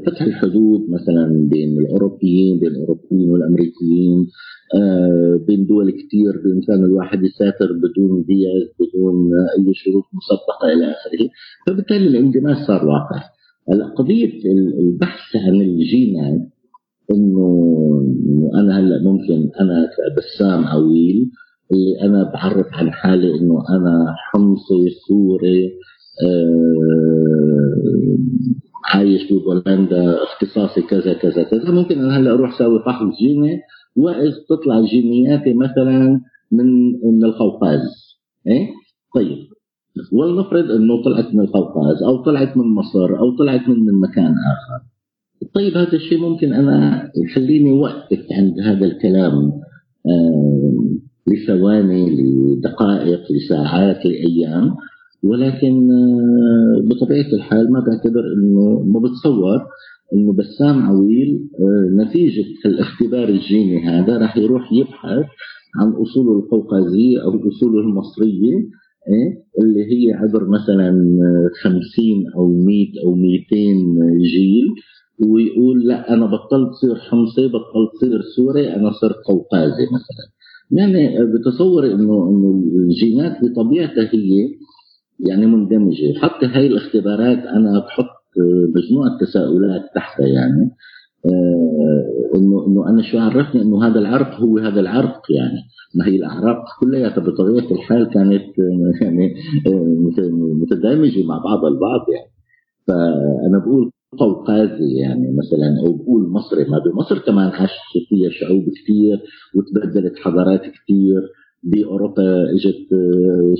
Speaker 11: فتح الحدود مثلا بين الأوروبيين بين الأوروبيين والأمريكيين آه، بين دول كثير بإمكان الواحد يسافر بدون فيز بدون أي شروط مسبقة إلى آخره. فبالتالي الاندماج صار واقع. قضية البحث عن الجينات إنه أنا هلأ ممكن أنا كبسام عويل اللي أنا بعرف عن حالي إنه أنا حمصي سوري آه، عايش في بولندا اختصاصي كذا كذا كذا. ممكن أنا هلا أروح أسوي فحص جيني واذ تطلع جينياتي مثلا من من القوقاز إيه؟ طيب ولنفرض إنه طلعت من القوقاز أو طلعت من مصر أو طلعت من من مكان آخر. طيب هذا الشيء ممكن أنا يخليني أوقف عند هذا الكلام آه لثواني لدقائق لساعات لأيام. ولكن آه، بطبيعة الحال ما بعتبر إنه ما بتصور إنه بسام عويل آه، نتيجة الاختبار الجيني هذا راح يروح يبحث عن أصوله القوقازية أو أصوله المصرية إيه؟ اللي هي عبر مثلا 50 أو 100 أو 200 جيل ويقول لا أنا بطلت صير حمصي بطلت صير سوري أنا صرت قوقازي مثلا يعني بتصور إنه إنه الجينات بطبيعتها هي يعني مندمجة. حتى هاي الاختبارات أنا بحط مجموعة تساؤلات تحتها يعني آه، إنه إنه أنا شو عرفني؟ إنه هذا العرق هو هذا العرق يعني. ما هي الأعراق كلياتها بطبيعة الحال كانت آه، يعني آه، متدامجه مع بعض البعض يعني. فأنا بقول قوقازي يعني مثلا أو بقول مصري. ما بمصر كمان عاشت فيها شعوب كثير وتبدلت حضارات كثير بأوروبا إجت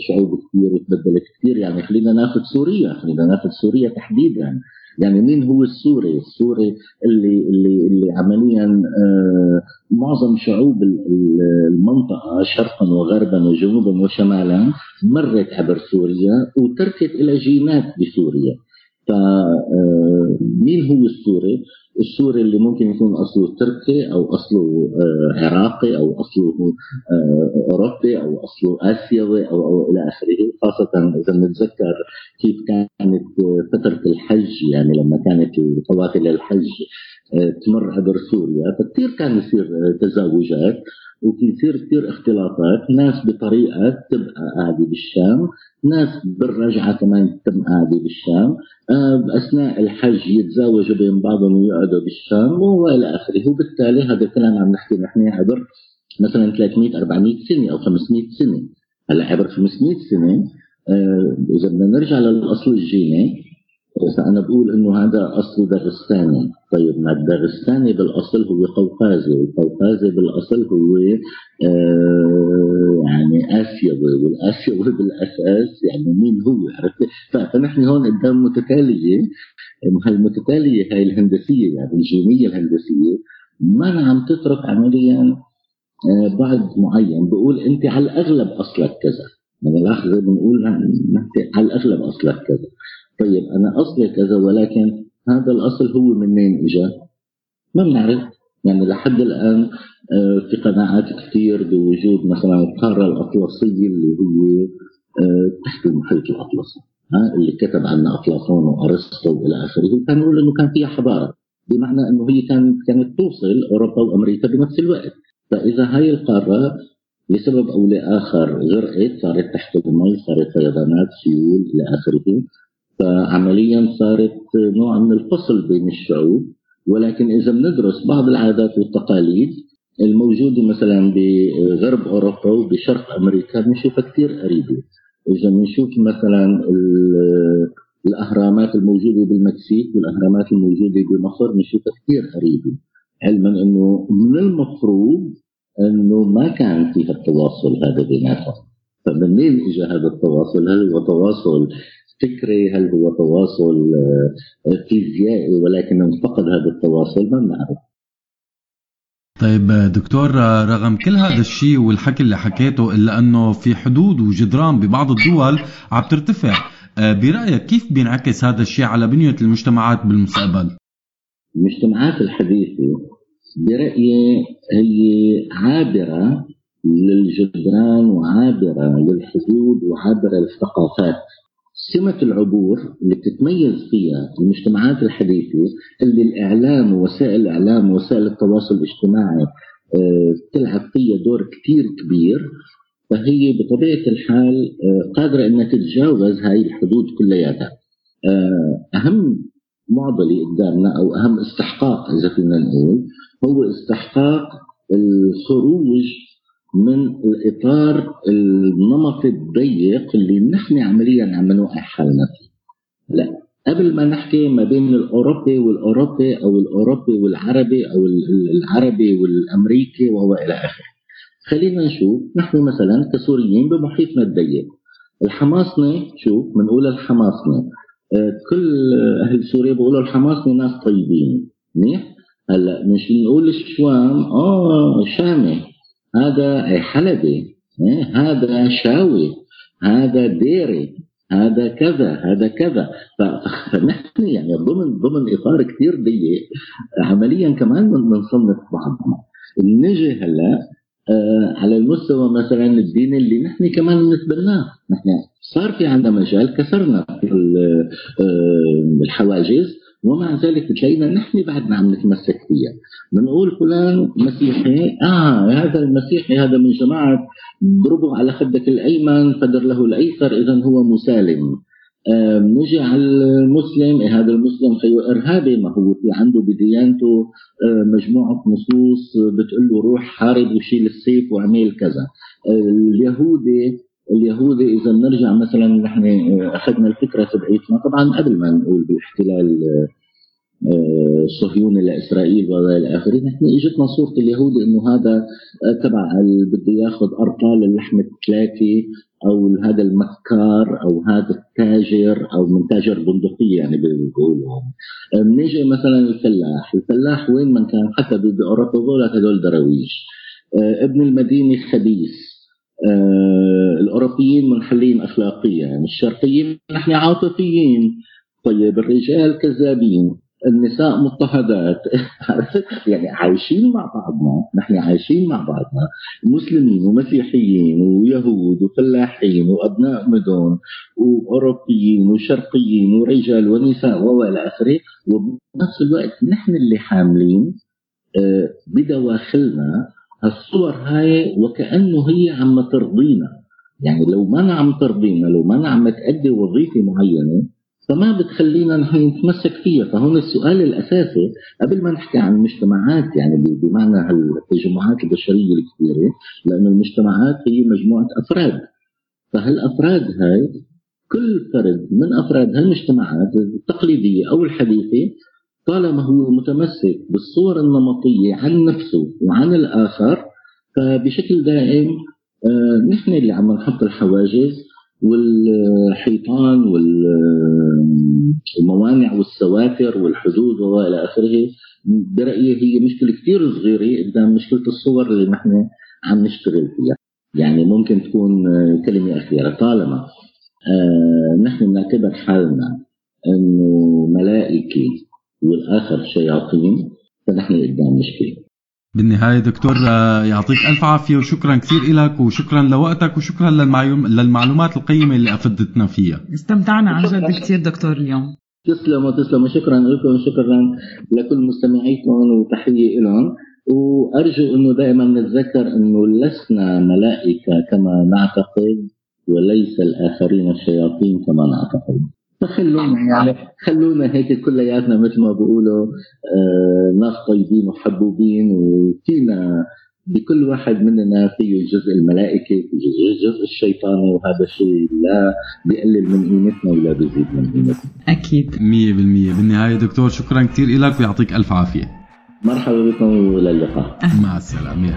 Speaker 11: شعوب كثير وتبدلت كثير يعني خلينا ناخذ سوريا خلينا ناخذ سوريا تحديدا يعني مين هو السوري؟ السوري اللي اللي اللي عمليا آه، معظم شعوب المنطقة شرقا وغربا وجنوبا وشمالا مرت عبر سوريا وتركت إلى جينات بسوريا. فمين آه، هو السوري؟ السوري اللي ممكن يكون أصله تركي أو أصله آه، عراقي أو أصله آه، أوروبي أو أصله آسيوي أو, أو إلى آخره خاصة إذا نتذكر كيف كانت فترة الحج يعني لما كانت قوافل الحج تمر عبر سوريا فكثير كان يصير تزاوجات وكيصير كثير اختلاطات ناس بطريقة تبقى قاعدة بالشام ناس بالرجعة كمان تم قاعدة بالشام آه، أثناء الحج يتزاوجوا بين بعضهم ويقعدوا بالشام وإلى آخره. وبالتالي هذا الكلام عم نحكي نحن عبر مثلا 300 400 سنة أو 500 سنة. هلأ عبر 500 سنة آه، إذا بدنا نرجع للأصل الجيني فأنا بقول إنه هذا أصل داغستاني طيب ما الداغستاني بالأصل هو قوقازي والقوقازي بالأصل هو آه يعني آسيوي والآسيوي بالأساس يعني مين هو عرفت؟ فنحن هون قدام متتالية. هالمتتالية هاي الهندسية يعني الجينية الهندسية ما عم تترك عمليا آه بعد معين. بقول أنت على الأغلب أصلك كذا. يعني لاحظة بنقول على الأغلب أصلك كذا. طيب أنا أصلي كذا ولكن هذا الأصل هو منين إجا؟ ما بنعرف. يعني لحد الآن آه، في قناعات كثير بوجود مثلا القارة الأطلسية اللي هي آه، تحت المحيط الأطلسي. ها اللي كتب عنها أفلاطون وأرسطو وإلى آخره. كان يقول إنه كان فيها حضارة بمعنى إنه هي كانت كانت توصل أوروبا وأمريكا بنفس الوقت. فإذا هاي القارة لسبب أو لآخر غرقت صارت تحت المي صارت فيضانات سيول إلى آخره. فعمليا صارت نوع من الفصل بين الشعوب ولكن إذا بندرس بعض العادات والتقاليد الموجودة مثلا بغرب أوروبا وبشرق أمريكا بنشوفها كثير قريبة إذا بنشوف مثلا الأهرامات الموجودة بالمكسيك والأهرامات الموجودة بمصر بنشوفها كثير قريبة علما أنه من المفروض أنه ما كان فيها التواصل هذا بيناتهم فمنين اجى هذا التواصل؟ هل هو تواصل فكري هل هو تواصل آه، فيزيائي ولكن انفقد هذا التواصل ما بنعرف
Speaker 3: طيب دكتور رغم كل هذا الشيء والحكي اللي حكيته إلا أنه في حدود وجدران ببعض الدول عم ترتفع آه، برأيك كيف بينعكس هذا الشيء على بنية المجتمعات بالمستقبل؟
Speaker 11: المجتمعات الحديثة برأيي هي عابرة للجدران وعابرة للحدود وعابرة للثقافات سمة العبور اللي بتتميز فيها المجتمعات الحديثة اللي الإعلام ووسائل الإعلام ووسائل التواصل الاجتماعي آه، تلعب فيها دور كتير كبير. فهي بطبيعة الحال آه، قادرة أنها تتجاوز هاي الحدود كلياتها. آه، أهم معضلة قدامنا أو أهم استحقاق إذا فينا نقول هو استحقاق الخروج من الإطار النمطي الضيق اللي نحن عمليا عم نوقع حالنا فيه. لا قبل ما نحكي ما بين الأوروبي والأوروبي أو الأوروبي والعربي أو العربي والأمريكي وهو إلى آخره. خلينا نشوف نحن مثلا كسوريين بمحيطنا الضيق. الحماصنه شوف بنقول الحماصنه آه، كل أهل سوريا بيقولوا الحماصنه ناس طيبين منيح؟ هلا مش نقول الشوام آه شامي هذا حلبي هذا شاوي هذا ديري هذا كذا هذا كذا. فنحن يعني ضمن ضمن إطار كثير ضيق عمليا كمان بن- بنصنف بعضنا. نجي هلا آه، على المستوى مثلا الديني اللي نحن كمان بنتبناه نحن صار في عندنا مجال كسرنا آه، الحواجز. ومع ذلك بتلاقينا نحن بعدنا عم نتمسك فيها. بنقول فلان مسيحي. آه هذا المسيحي هذا من جماعة ضربه على خدك الأيمن فدر له الأيسر اذا هو مسالم. آه، نجي على المسلم إيه هذا المسلم خيو إرهابي ما هو في عنده بديانته. آه، مجموعة نصوص بتقول له روح حارب وشيل السيف واعمل كذا. آه، اليهودي اليهودي إذا بنرجع مثلا نحن أخذنا الفكرة تبعيتنا. طبعا قبل ما نقول بالاحتلال آه، آه، الصهيوني لإسرائيل وإلى آخره نحن إجتنا صورة اليهودي إنه هذا آه، تبع بده ياخذ ارطال اللحم الثلاثه أو هذا المكار أو هذا التاجر أو من تاجر بندقية يعني بيقولوا آه، بنيجي مثلا الفلاح، الفلاح وين ما كان؟ حتى ب- باوروبا دراويش آه، ابن المدينة خبيث. آه، الأوروبيين منحلين اخلاقيا يعني الشرقيين نحن عاطفيين. طيب الرجال كذابين النساء مضطهدات؟ يعني عايشين مع بعضنا نحن عايشين مع بعضنا. مسلمين ومسيحيين ويهود وفلاحين وأبناء مدن وأوروبيين وشرقيين ورجال ونساء وإلى آخره. وبنفس الوقت نحن اللي حاملين آه، بدواخلنا هالصور هاي وكأنه هي عم ترضينا. يعني لو ما عم ترضينا لو ما عم تأدي وظيفة معينة فما بتخلينا نحن نتمسك فيها. فهون السؤال الأساسي قبل ما نحكي عن المجتمعات يعني بمعنى هالتجمعات البشرية الكبيرة لأنه المجتمعات هي مجموعة أفراد. فهالافراد هاي كل فرد من أفراد هالمجتمعات التقليدية أو الحديثة طالما هو متمسك بالصور النمطية عن نفسه وعن الآخر فبشكل دائم آه، نحن اللي عم نحط الحواجز والحيطان والموانع والسواتر والحدود وإلى آخره. برأيي هي مشكلة كثير صغيرة قدام مشكلة الصور اللي نحن عم نشتغل فيها. يعني ممكن تكون آه، كلمة أخيرة. طالما آه، نحن بنعتبر حالنا إنه ملائكة والآخر شياطين فنحن قدام مشكلة.
Speaker 3: بالنهاية دكتور آه، يعطيك ألف عافية وشكرا كثير لك وشكرا لوقتك وشكرا للمعلوم- للمعلومات القيمة اللي أفدتنا فيها.
Speaker 2: استمتعنا عن جد كثير دكتور اليوم.
Speaker 11: تسلموا تسلموا شكرا لكم وشكرا لكل مستمعيكم وتحية لهم وأرجو إنه دائما نتذكر إنه لسنا ملائكة كما نعتقد وليس الآخرين الشياطين كما نعتقد. فخلونا يعني خلونا هيك كلياتنا مثل ما بيقولوا آه ناس طيبين وحبوبين وفينا بكل واحد مننا فيه جزء الملائكة في جزء, جزء الشيطاني وهذا الشيء لا بيقلل من قيمتنا ولا بيزيد من قيمتنا.
Speaker 2: أكيد.
Speaker 3: مية بالمية. بالنهاية دكتور شكرا كثير لك ويعطيك ألف عافية.
Speaker 11: مرحبا بكم وإلى اللقاء.
Speaker 3: مع السلامة.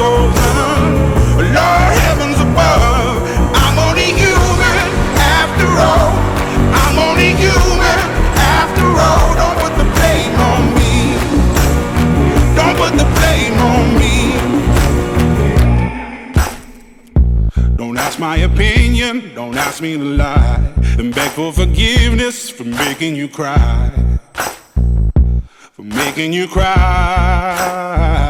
Speaker 6: Lord heavens above, I'm only human after all. I'm only human after all. Don't put the blame on me. Don't put the blame on me. Don't ask my opinion, don't ask me to lie. And beg for forgiveness for making you cry. For making you cry.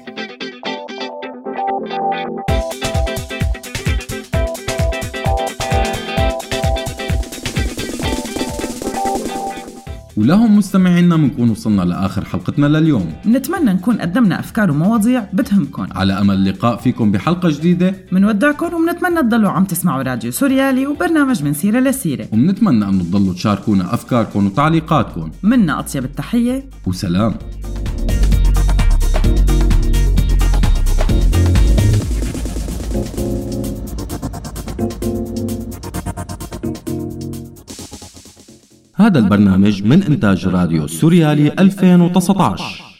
Speaker 3: ولهم مستمعينا بنكون وصلنا لآخر حلقتنا لليوم.
Speaker 2: بنتمنى نكون قدمنا أفكار ومواضيع بتهمكن.
Speaker 3: على أمل اللقاء فيكم بحلقة جديدة.
Speaker 2: منودعكم وبنتمنى تضلوا عم تسمعوا راديو سوريالي وبرنامج من سيرة لسيرة.
Speaker 3: وبنتمنى انه تضلوا تشاركونا افكاركم وتعليقاتكم
Speaker 2: منا أطيب التحية.
Speaker 3: وسلام. هذا البرنامج من إنتاج راديو سوريالي 2019